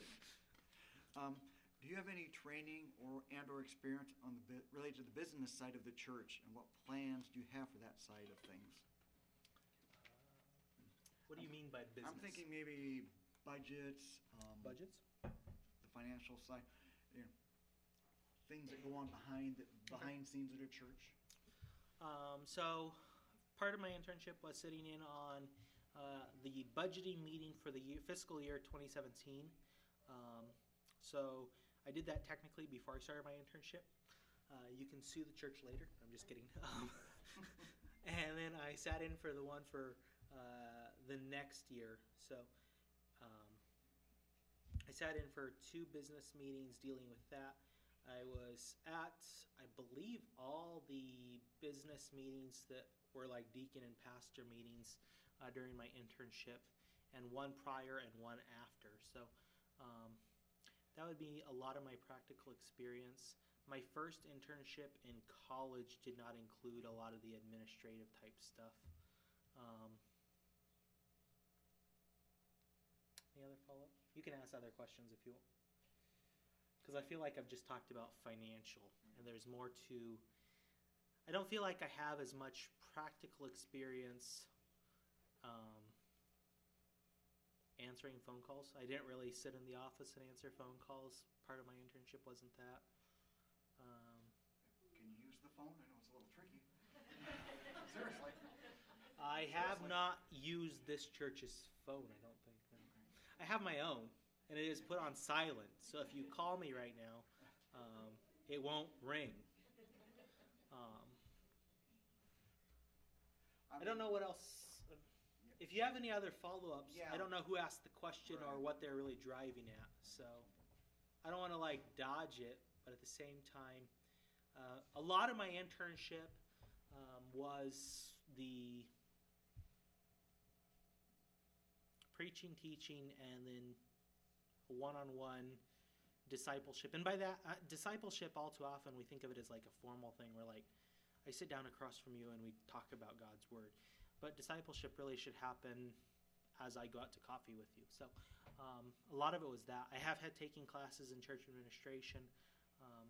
Um, do you have any training or and or experience on the bu- related to the business side of the church, and what plans do you have for that side of things? what do you mean by business? I'm thinking maybe budgets, um, budgets. the financial side, you know, things that go on behind the behind scenes at a church. Um, so, part of my internship was sitting in on uh, the budgeting meeting for the year, fiscal year 2017. Um, so, I did that technically before I started my internship. Uh, you can sue the church later. I'm just kidding. Um, and then I sat in for the one for uh, the next year. So, um, I sat in for two business meetings dealing with that. I was at, I believe, all the business meetings that were like deacon and pastor meetings uh, during my internship, and one prior and one after. So um, that would be a lot of my practical experience. My first internship in college did not include a lot of the administrative type stuff. Um, any other follow up? You can ask other questions if you want because I feel like I've just talked about financial, and there's more to. I don't feel like I have as much practical experience um, answering phone calls. I didn't really sit in the office and answer phone calls. Part of my internship wasn't that. Um, Can you use the phone? I know it's a little tricky. Seriously. I have Seriously? not used this church's phone. I don't think. no. I have my own, and it is put on silent. So if you call me right now, um, it won't ring. Um, I don't know what else. If you have any other follow-ups, Yeah. I don't know who asked the question or what they're really driving at. So I don't want to like dodge it, but at the same time, uh, a lot of my internship um, was the preaching, teaching, and then one-on-one discipleship. And by that, uh, discipleship, all too often we think of it as like a formal thing where like I sit down across from you and we talk about God's word. But discipleship really should happen as I go out to coffee with you. So um, a lot of it was that. I have had taking classes in church administration. Um,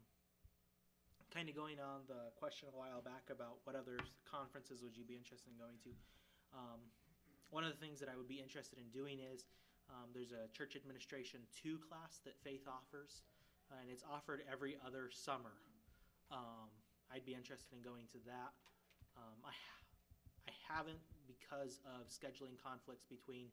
kind of going on the question a while back about what other conferences would you be interested in going to. Um, one of the things that I would be interested in doing is um, there's a church administration two class that Faith offers, and it's offered every other summer. Um, I'd be interested in going to that. Um, I, ha- I haven't because of scheduling conflicts between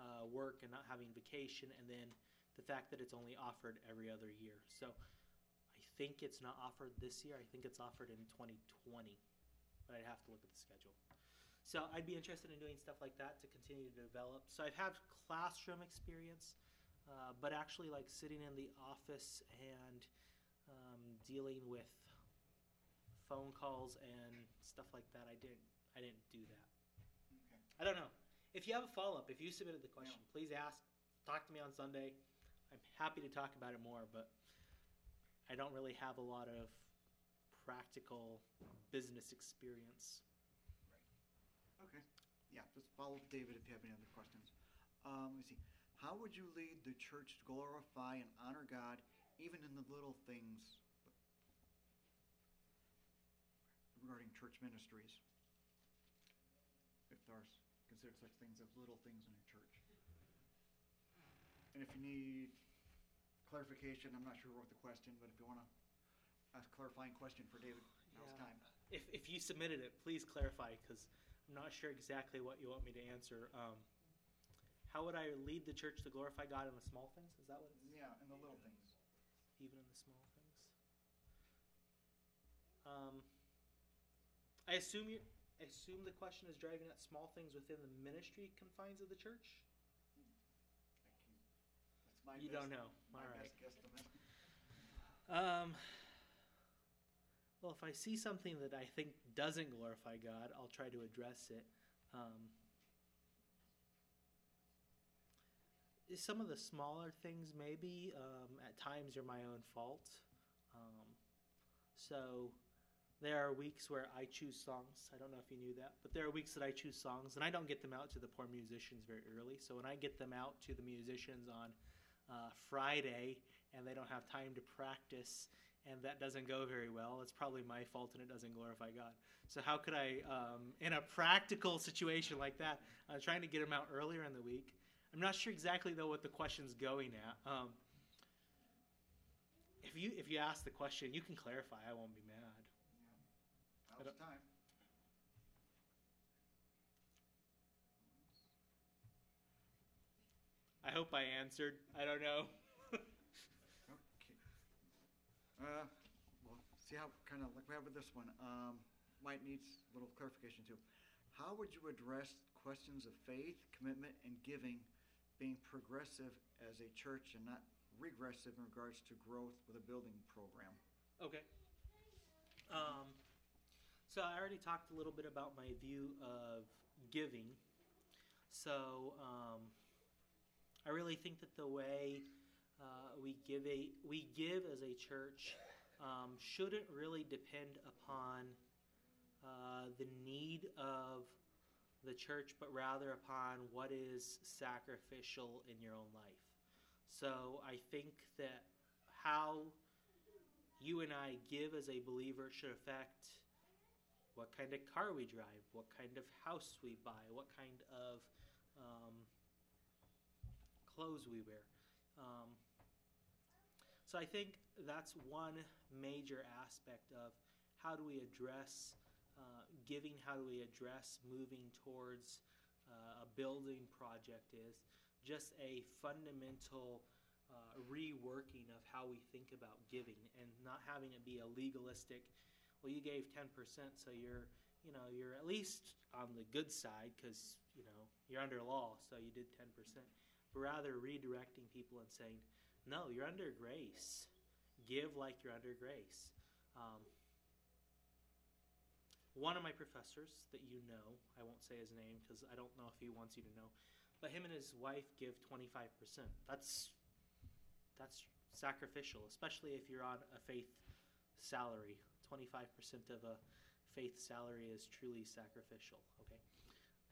uh, work and not having vacation, and then the fact that it's only offered every other year. So I think it's not offered this year. I think it's offered in 2020, but I'd have to look at the schedule. So I'd be interested in doing stuff like that to continue to develop. So I've had classroom experience, uh, but actually like sitting in the office and um, dealing with phone calls and stuff like that. I didn't. I didn't do that. Okay. I don't know. If you have a follow up, if you submitted the question, please ask. Talk to me on Sunday. I'm happy to talk about it more, but I don't really have a lot of practical business experience. Okay. Yeah, just follow up David if you have any other questions. Um, let me see. How would you lead the church to glorify and honor God even in the little things? Regarding church ministries. If there's considered such things as little things in a church. And if you need clarification, I'm not sure what the question, but if you want to ask a clarifying question for David, now's Yeah. time. If, if you submitted it, please clarify because I'm not sure exactly what you want me to answer. Um, how would I lead the church to glorify God in the small things? Is that what it's Yeah, in the little things. even in the small things? Um, I assume you I assume the question is driving at small things within the ministry confines of the church. That's my You best, don't know. My All right. Um, well, if I see something that I think doesn't glorify God, I'll try to address it. Um, some of the smaller things, maybe um, at times, are my own fault. Um, so there are weeks where I choose songs. I don't know if you knew that, but there are weeks that I choose songs, and I don't get them out to the poor musicians very early. So when I get them out to the musicians on uh, Friday, and they don't have time to practice and that doesn't go very well it's probably my fault and it doesn't glorify god. So how could i um, in a practical situation like that i'm trying to get them out earlier in the week. I'm not sure exactly though what the question's going at. Um, if you if you ask the question you can clarify i won't be mad. Now's don't- time. i hope i answered. I don't know Okay. Uh, well, see how, kind of like we have with this one, um, might needs a little clarification too. How would you address questions of faith, commitment, and giving being progressive as a church and not regressive in regards to growth with a building program? Okay. Um, so I already talked a little bit about my view of giving. So um, I really think that the way uh, we give a we give as a church um, shouldn't really depend upon uh, the need of the church, but rather upon what is sacrificial in your own life. So I think that how you and I give as a believer should affect what kind of car we drive, what kind of house we buy, what kind of um, clothes we wear. Um, so I think that's one major aspect of how do we address uh, giving, how do we address moving towards uh, a building project is just a fundamental uh, reworking of how we think about giving and not having it be a legalistic well you gave 10% so you're you know you're at least on the good side because you know you're under law so you did 10% but rather redirecting people and saying no you're under grace give like you're under grace um, one of my professors that you know i won't say his name because i don't know if he wants you to know but him and his wife give 25% that's that's sacrificial, especially if you're on a faith salary. 25% of a faith salary is truly sacrificial, okay?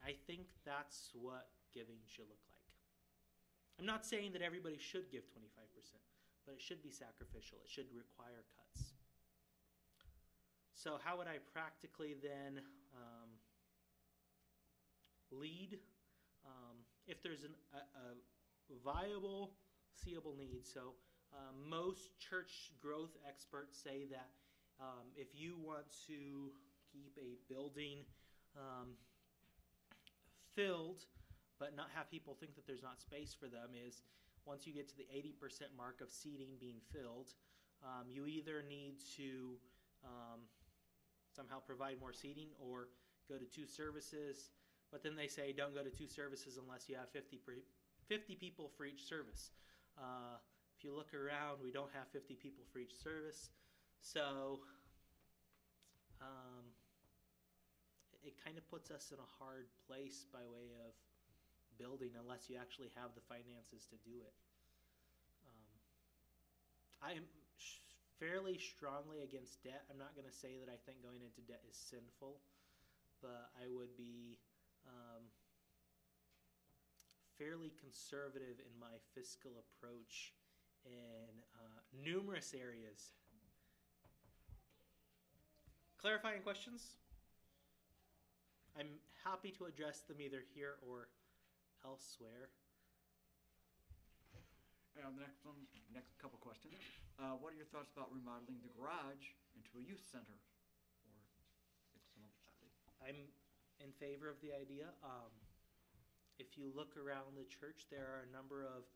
I think that's what giving should look like. I'm not saying that everybody should give 25%, but it should be sacrificial. It should require cuts. So, how would I practically then um, lead? Um, if there's an, a, a viable seeable need. So, um, most church growth experts say that um, if you want to keep a building um, filled but not have people think that there's not space for them, is once you get to the 80% mark of seating being filled, um, you either need to um, somehow provide more seating or go to two services. But then they say don't go to two services unless you have 50 pre- 50 people for each service. Uh, if you look around, we don't have 50 people for each service. So um, it, it kind of puts us in a hard place by way of building unless you actually have the finances to do it. Um, I am sh- fairly strongly against debt. I'm not going to say that I think going into debt is sinful, but I would be um, fairly conservative in my fiscal approach in uh, numerous areas. Clarifying questions? I'm happy to address them either here or elsewhere. And the next one, next couple questions. Uh, what are your thoughts about remodeling the garage into a youth center? Or if some of I'm in favor of the idea. Um, if you look around the church, there are a number of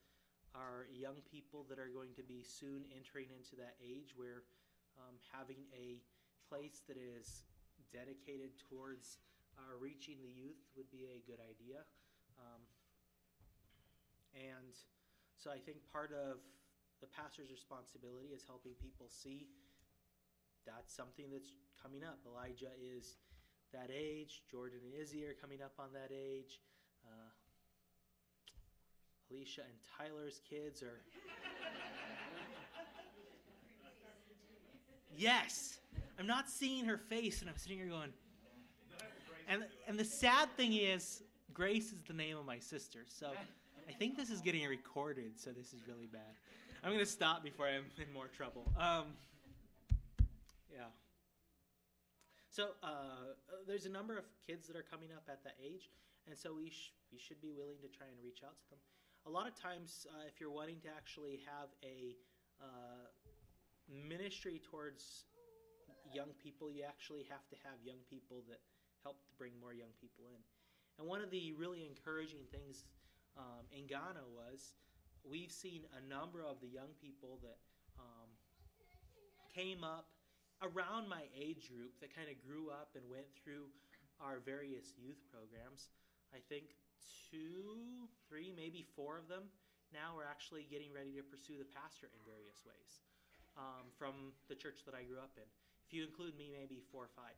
our young people that are going to be soon entering into that age where um, having a place that is dedicated towards uh, reaching the youth would be a good idea. Um, and so I think part of the pastor's responsibility is helping people see that's something that's coming up. Elijah is that age. Jordan and Izzy are coming up on that age. Uh, Alicia and Tyler's kids are. yes! I'm not seeing her face, and I'm sitting here going. And, and the sad thing is, Grace is the name of my sister. So I think this is getting recorded, so this is really bad. I'm going to stop before I'm in more trouble. Um, yeah. So uh, there's a number of kids that are coming up at that age, and so we, sh- we should be willing to try and reach out to them. A lot of times, uh, if you're wanting to actually have a uh, ministry towards young people, you actually have to have young people that help to bring more young people in. And one of the really encouraging things um, in Ghana was we've seen a number of the young people that um, came up around my age group that kind of grew up and went through our various youth programs. I think two, three, maybe four of them now are actually getting ready to pursue the pastor in various ways um, from the church that I grew up in. If you include me, maybe four or five.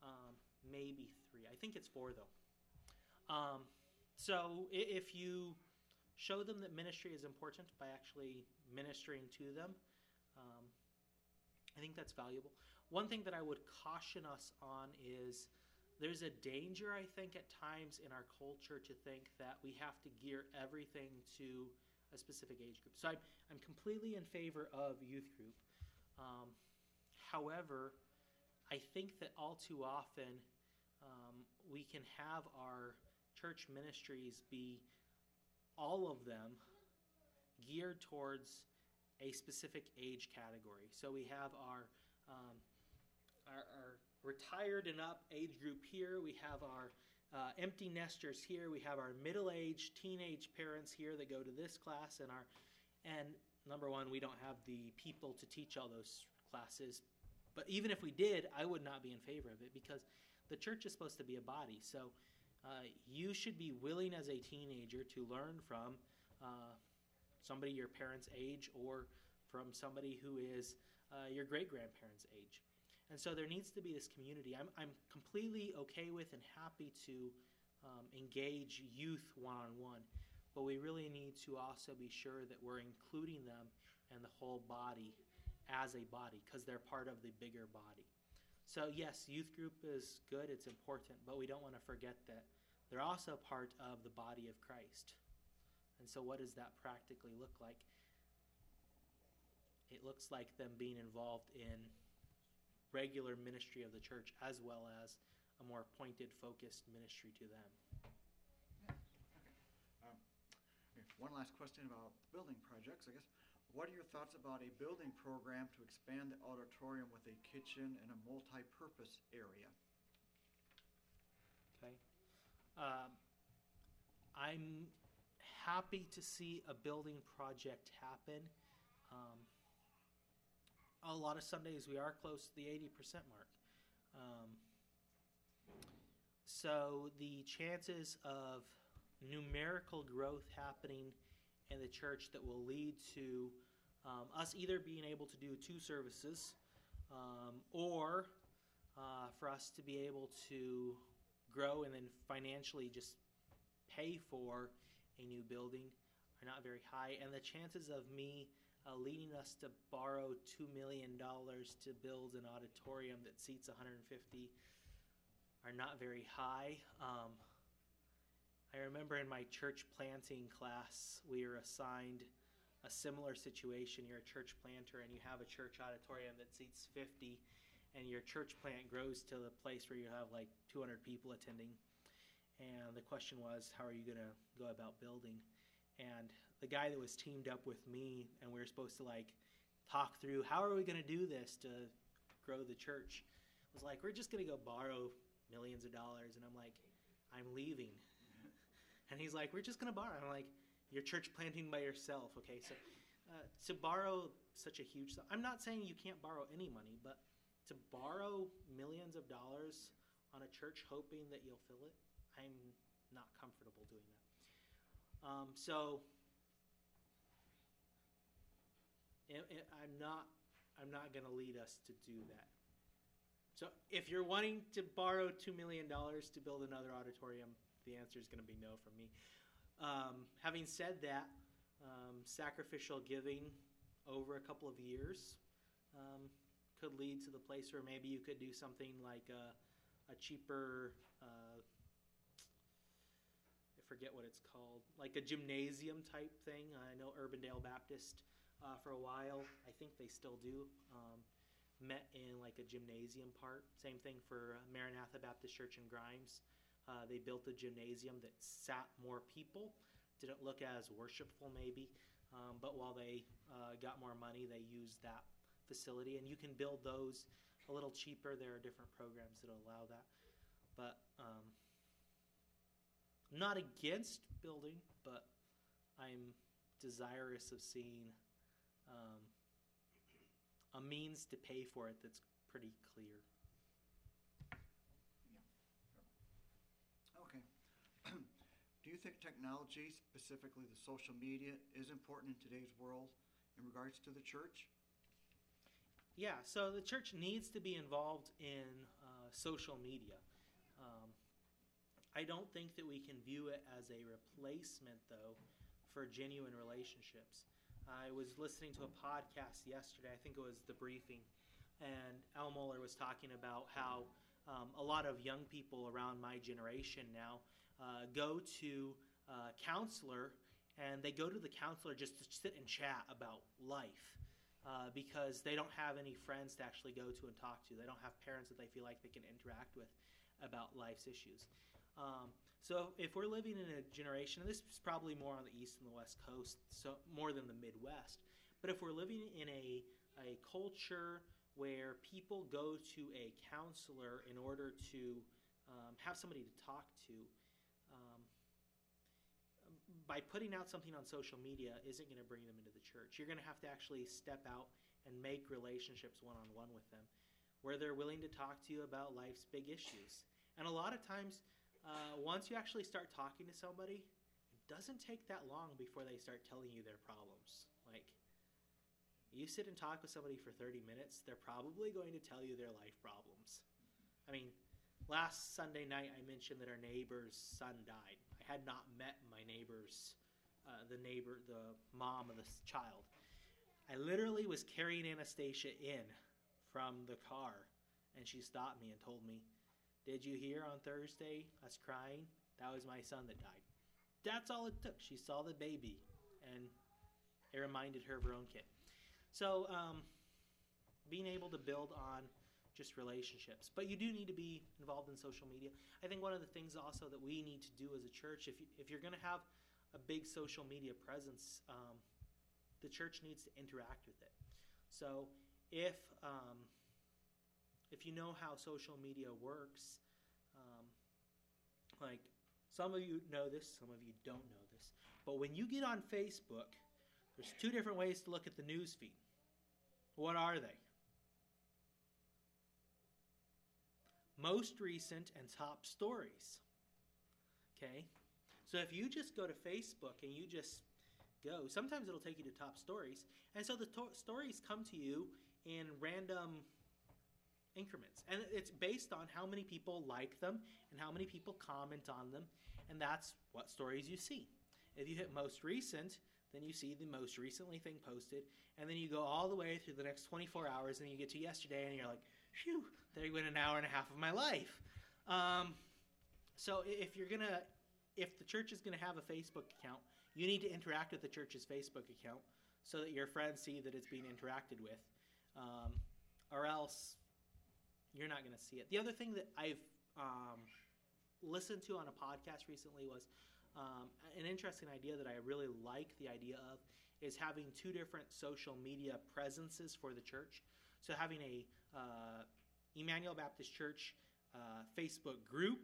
Um, maybe three. I think it's four, though. Um, so if you show them that ministry is important by actually ministering to them, um, I think that's valuable. One thing that I would caution us on is there's a danger, I think, at times in our culture to think that we have to gear everything to a specific age group. So I'm, I'm completely in favor of youth group. Um, however, I think that all too often um, we can have our church ministries be all of them geared towards a specific age category. So we have our, um, our, our, retired and up age group here. We have our uh, empty nesters here. We have our middle-aged teenage parents here that go to this class, and our and number one, we don't have the people to teach all those classes. But even if we did, I would not be in favor of it because the church is supposed to be a body. So uh, you should be willing as a teenager to learn from uh, somebody your parents' age or from somebody who is uh, your great grandparents' age. And so there needs to be this community. I'm, I'm completely okay with and happy to um, engage youth one on one, but we really need to also be sure that we're including them and the whole body as a body because they're part of the bigger body. So, yes, youth group is good, it's important, but we don't want to forget that they're also part of the body of Christ. And so, what does that practically look like? It looks like them being involved in regular ministry of the church as well as a more pointed, focused ministry to them. Um, okay, One last question about building projects, I guess. What are your thoughts about a building program to expand the auditorium with a kitchen and a multi-purpose area? Okay. Um, I'm happy to see a building project happen. Um, a lot of Sundays we are close to the 80% mark. Um, so the chances of numerical growth happening in the church that will lead to um, us either being able to do two services um, or uh, for us to be able to grow and then financially just pay for a new building are not very high. And the chances of me uh, leading us to borrow $2 million to build an auditorium that seats 150 are not very high. Um, I remember in my church planting class, we were assigned a similar situation. You're a church planter and you have a church auditorium that seats 50, and your church plant grows to the place where you have like 200 people attending. And the question was, how are you going to go about building? And the guy that was teamed up with me, and we were supposed to like talk through how are we going to do this to grow the church, was like, we're just going to go borrow millions of dollars. And I'm like, I'm leaving. And he's like, we're just going to borrow. I'm like, you're church planting by yourself. Okay, so uh, to borrow such a huge I'm not saying you can't borrow any money, but to borrow millions of dollars on a church hoping that you'll fill it, I'm not comfortable doing that. Um, so it, it, I'm not I'm not going to lead us to do that. So if you're wanting to borrow two million dollars to build another auditorium, the answer is going to be no from me. Um, having said that, um, sacrificial giving over a couple of years um, could lead to the place where maybe you could do something like a, a cheaper. Uh, I forget what it's called, like a gymnasium type thing. I know Urbandale Baptist uh, for a while. I think they still do. Um, met in like a gymnasium part. Same thing for Maranatha Baptist Church in Grimes. Uh, they built a gymnasium that sat more people. Didn't look as worshipful, maybe, um, but while they uh, got more money, they used that facility. And you can build those a little cheaper. There are different programs that allow that. But um, not against building, but I'm desirous of seeing um, a means to pay for it that's pretty clear. Okay. Do you think technology, specifically the social media, is important in today's world in regards to the church? Yeah, so the church needs to be involved in uh, social media. Um, I don't think that we can view it as a replacement, though, for genuine relationships. I was listening to a podcast yesterday, I think it was The Briefing, and Al Mohler was talking about how um, a lot of young people around my generation now uh, go to a counselor and they go to the counselor just to sit and chat about life. Uh, because they don't have any friends to actually go to and talk to. They don't have parents that they feel like they can interact with about life's issues. Um, so if we're living in a generation, and this is probably more on the east and the west coast, so more than the Midwest, but if we're living in a, a culture where people go to a counselor in order to um, have somebody to talk to, by putting out something on social media isn't going to bring them into the church. You're going to have to actually step out and make relationships one on one with them where they're willing to talk to you about life's big issues. And a lot of times, uh, once you actually start talking to somebody, it doesn't take that long before they start telling you their problems. Like, you sit and talk with somebody for 30 minutes, they're probably going to tell you their life problems. I mean, last Sunday night I mentioned that our neighbor's son died. Had not met my neighbor's, uh, the neighbor, the mom of the child. I literally was carrying Anastasia in from the car, and she stopped me and told me, did you hear on Thursday us crying? That was my son that died. That's all it took. She saw the baby, and it reminded her of her own kid. So, um, being able to build on just relationships. But you do need to be involved in social media. I think one of the things also that we need to do as a church, if, you, if you're going to have a big social media presence, um, the church needs to interact with it. So, if um, if you know how social media works, um, like some of you know this, some of you don't know this, but when you get on Facebook, there's two different ways to look at the news feed. What are they? Most recent and top stories. Okay? So if you just go to Facebook and you just go, sometimes it'll take you to top stories. And so the to- stories come to you in random increments. And it's based on how many people like them and how many people comment on them. And that's what stories you see. If you hit most recent, then you see the most recently thing posted. And then you go all the way through the next 24 hours and you get to yesterday and you're like, phew, there you went an hour and a half of my life. Um, so if you're to, if the church is to have a Facebook account, you need to interact with the church's Facebook account so that your friends see that it's being interacted with. Um, or else you're not to see it. The other thing that I've um, listened to on a podcast recently was um, an interesting idea that I really like the idea of is having two different social media presences for the church. So having a uh, Emmanuel Baptist Church uh, Facebook group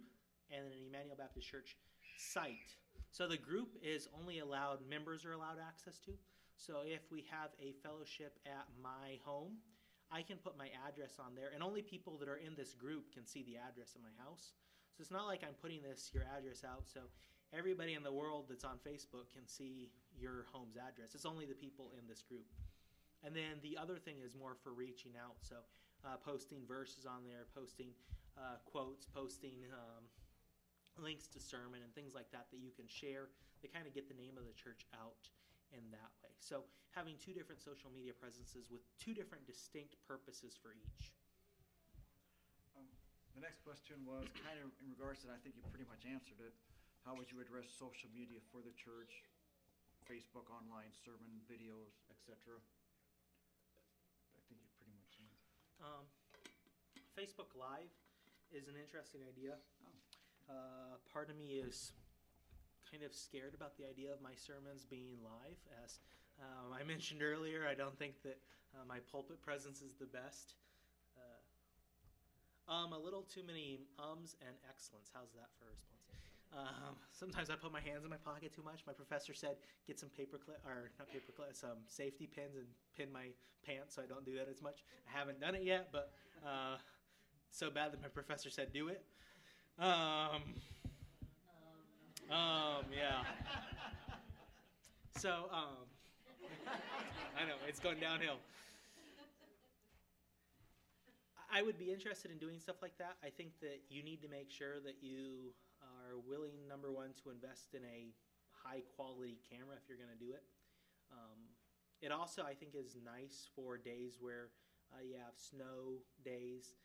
and an Emmanuel Baptist Church site. So the group is only allowed members are allowed access to. So if we have a fellowship at my home, I can put my address on there, and only people that are in this group can see the address of my house. So it's not like I'm putting this your address out so everybody in the world that's on Facebook can see your home's address. It's only the people in this group. And then the other thing is more for reaching out. So uh, posting verses on there, posting uh, quotes, posting um, links to sermon and things like that that you can share. They kind of get the name of the church out in that way. So having two different social media presences with two different distinct purposes for each. Um, The next question was kind of in regards to, that. I think you pretty much answered it. How would you address social media for the church? Facebook, online, sermon, videos, et cetera? I think you pretty much answered. Um, Facebook Live is an interesting idea. Oh. Uh, part of me is kind of scared about the idea of my sermons being live. As um, I mentioned earlier, I don't think that uh, my pulpit presence is the best. Uh, um, a little too many ums and excellence. How's that for a response? Um, sometimes I put my hands in my pocket too much. My professor said get some paper clip or not paper clips, some safety pins and pin my pants so I don't do that as much. I haven't done it yet, but uh, so bad that my professor said do it. Um, um, yeah. So, um, I know it's going downhill. I would be interested in doing stuff like that. I think that you need to make sure that you are willing, number one, to invest in a high quality camera if you're going to do it. Um, it also, I think, is nice for days where uh, you have snow days.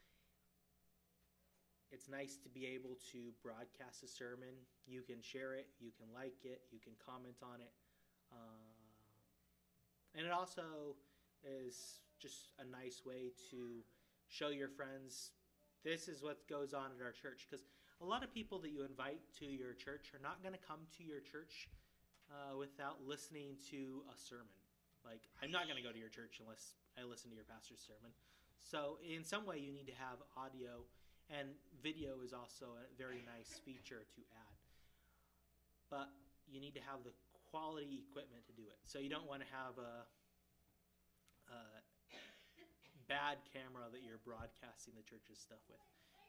It's nice to be able to broadcast a sermon. You can share it, you can like it, you can comment on it. Uh, and it also is just a nice way to show your friends this is what goes on at our church. Because a lot of people that you invite to your church are not going to come to your church uh, without listening to a sermon. Like, I'm not going to go to your church unless I listen to your pastor's sermon. So, in some way, you need to have audio, and video is also a very nice feature to add. But you need to have the quality equipment to do it. So, you don't want to have a, a bad camera that you're broadcasting the church's stuff with.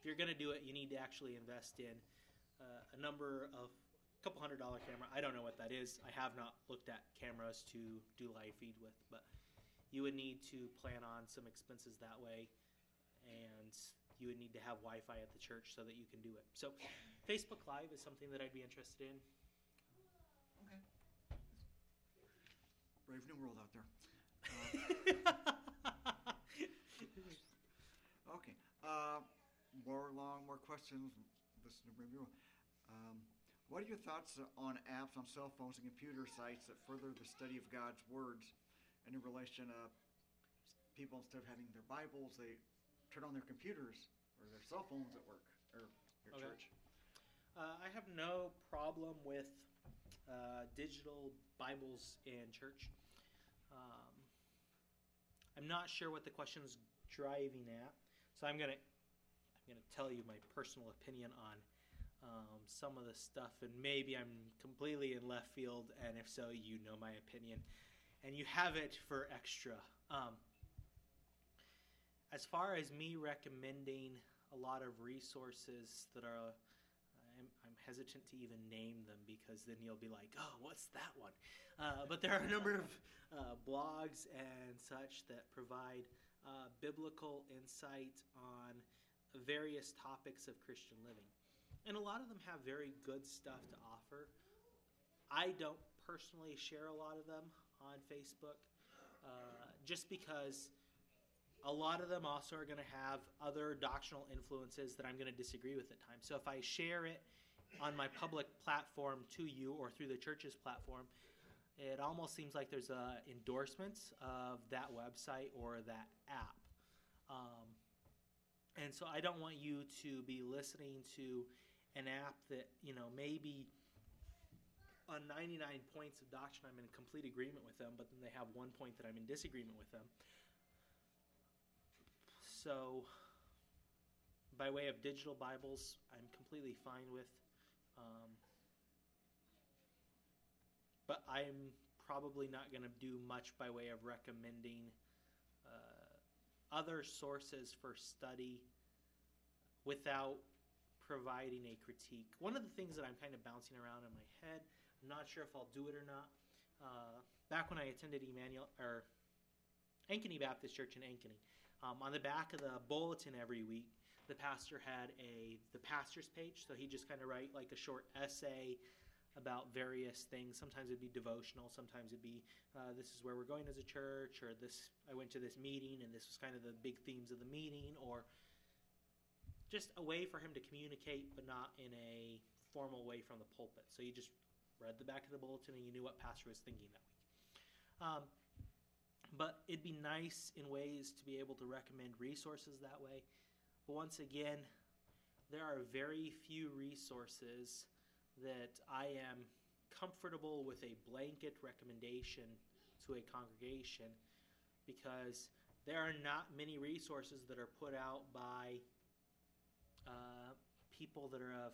If you're going to do it, you need to actually invest in uh, a number of a couple hundred dollar camera. I don't know what that is. I have not looked at cameras to do live feed with, but you would need to plan on some expenses that way, and you would need to have Wi-Fi at the church so that you can do it. So, Facebook Live is something that I'd be interested in. Okay. Brave new world out there. Uh, Okay, uh, more long, more questions, listen to review. Um, what are your thoughts on apps on cell phones and computer sites that further the study of God's words and in relation to people instead of having their Bibles, they turn on their computers or their cell phones at work or your Okay. church? Uh, I have no problem with uh, digital Bibles in church. Um, I'm not sure what the question's driving at, so I'm gonna I'm gonna tell you my personal opinion on um, some of the stuff, and maybe I'm completely in left field, and if so, you know my opinion, and you have it for extra. Um, as far as me recommending a lot of resources that are I'm, I'm hesitant to even name them because then you'll be like, oh, what's that one? Uh, but there are a number of uh, blogs and such that provide uh, biblical insight on various topics of Christian living. And a lot of them have very good stuff to offer. I don't personally share a lot of them on Facebook uh, just because a lot of them also are going to have other doctrinal influences that I'm going to disagree with at times. So if I share it on my public platform to you or through the church's platform, it almost seems like there's uh, endorsements of that website or that app. Um, And so I don't want you to be listening to an app that, you know, maybe on 99 points of doctrine I'm in complete agreement with them, but then they have one point that I'm in disagreement with them. So, by way of digital Bibles, I'm completely fine with. Um, but I'm probably not going to do much by way of recommending other sources for study without providing a critique. One of the things that I'm kind of bouncing around in my head, I'm not sure if I'll do it or not. Uh, back when I attended Emmanuel or Ankeny Baptist Church in Ankeny, um, on the back of the bulletin every week, the pastor had a the pastor's page. So he just kind of write like a short essay about various things. Sometimes it'd be devotional. Sometimes it'd be uh, this is where we're going as a church, or this I went to this meeting and this was kind of the big themes of the meeting, or just a way for him to communicate, but not in a formal way from the pulpit. So you just read the back of the bulletin and you knew what pastor was thinking that week. Um, but it'd be nice in ways to be able to recommend resources that way. But once again, there are very few resources that I am comfortable with a blanket recommendation to a congregation because there are not many resources that are put out by uh, people that are of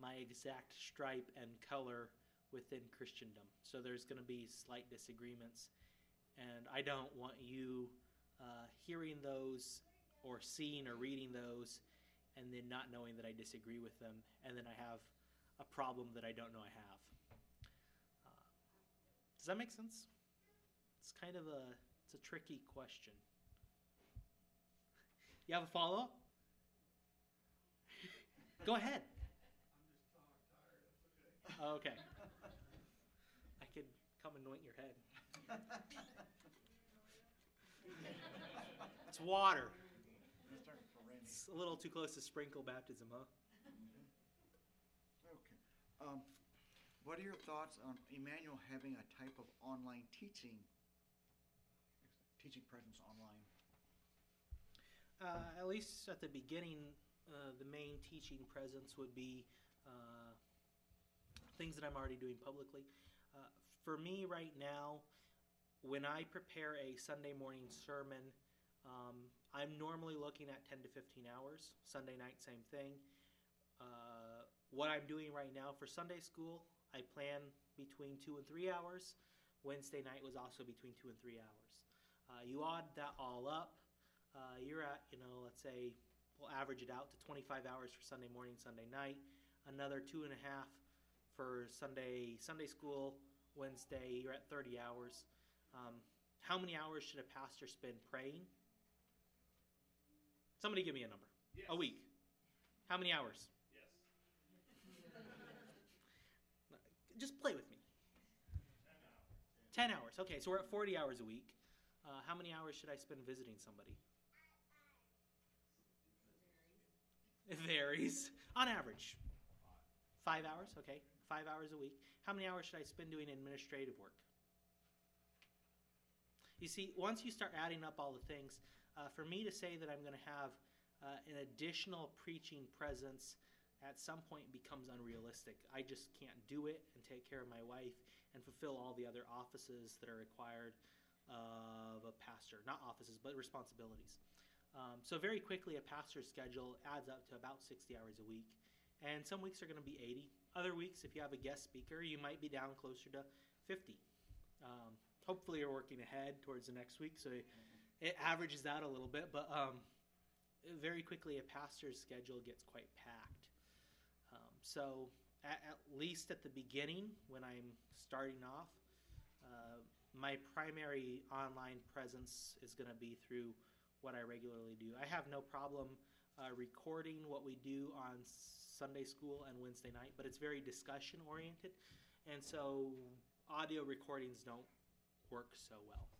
my exact stripe and color within Christendom. So there's going to be slight disagreements and I don't want you uh, hearing those or seeing or reading those and then not knowing that I disagree with them, and then I have a problem that I don't know I have. Uh, does that make sense? It's kind of a it's a tricky question. You have a follow up? Go ahead. Okay. I could come anoint your head. It's water. It's a little too close to sprinkle baptism, huh? Um, what are your thoughts on Emmanuel having a type of online teaching, teaching presence online? Uh, at least at the beginning, uh, the main teaching presence would be uh, things that I'm already doing publicly. Uh, for me, right now, when I prepare a Sunday morning sermon, um, I'm normally looking at 10 to 15 hours. Sunday night, same thing. What I'm doing right now for Sunday school, I plan between two and three hours. Wednesday night was also between two and three hours. Uh, you add that all up, uh, you're at, you know, let's say we'll average it out to 25 hours for Sunday morning, Sunday night, another two and a half for Sunday Sunday school, Wednesday, you're at 30 hours. Um, how many hours should a pastor spend praying? Somebody give me a number. Yes. A week. How many hours? Yes. Just play with me. 10 hours. Okay, so we're at 40 hours a week. Uh, how many hours should I spend visiting somebody? It varies. On average. Five hours, okay. Five hours a week. How many hours should I spend doing administrative work? You see, once you start adding up all the things, uh, for me to say that I'm going to have uh, an additional preaching presence at some point becomes unrealistic. I just can't do it and take care of my wife and fulfill all the other offices that are required of a pastor. Not offices, but responsibilities. Um, so, very quickly, a pastor's schedule adds up to about 60 hours a week. And some weeks are going to be 80. Other weeks, if you have a guest speaker, you might be down closer to 50. Um, hopefully, you're working ahead towards the next week, so it averages out a little bit. But um, very quickly, a pastor's schedule gets quite packed. So, at, at least at the beginning, when I'm starting off, uh, my primary online presence is going to be through what I regularly do. I have no problem uh, recording what we do on Sunday school and Wednesday night, but it's very discussion oriented, and so audio recordings don't work so well.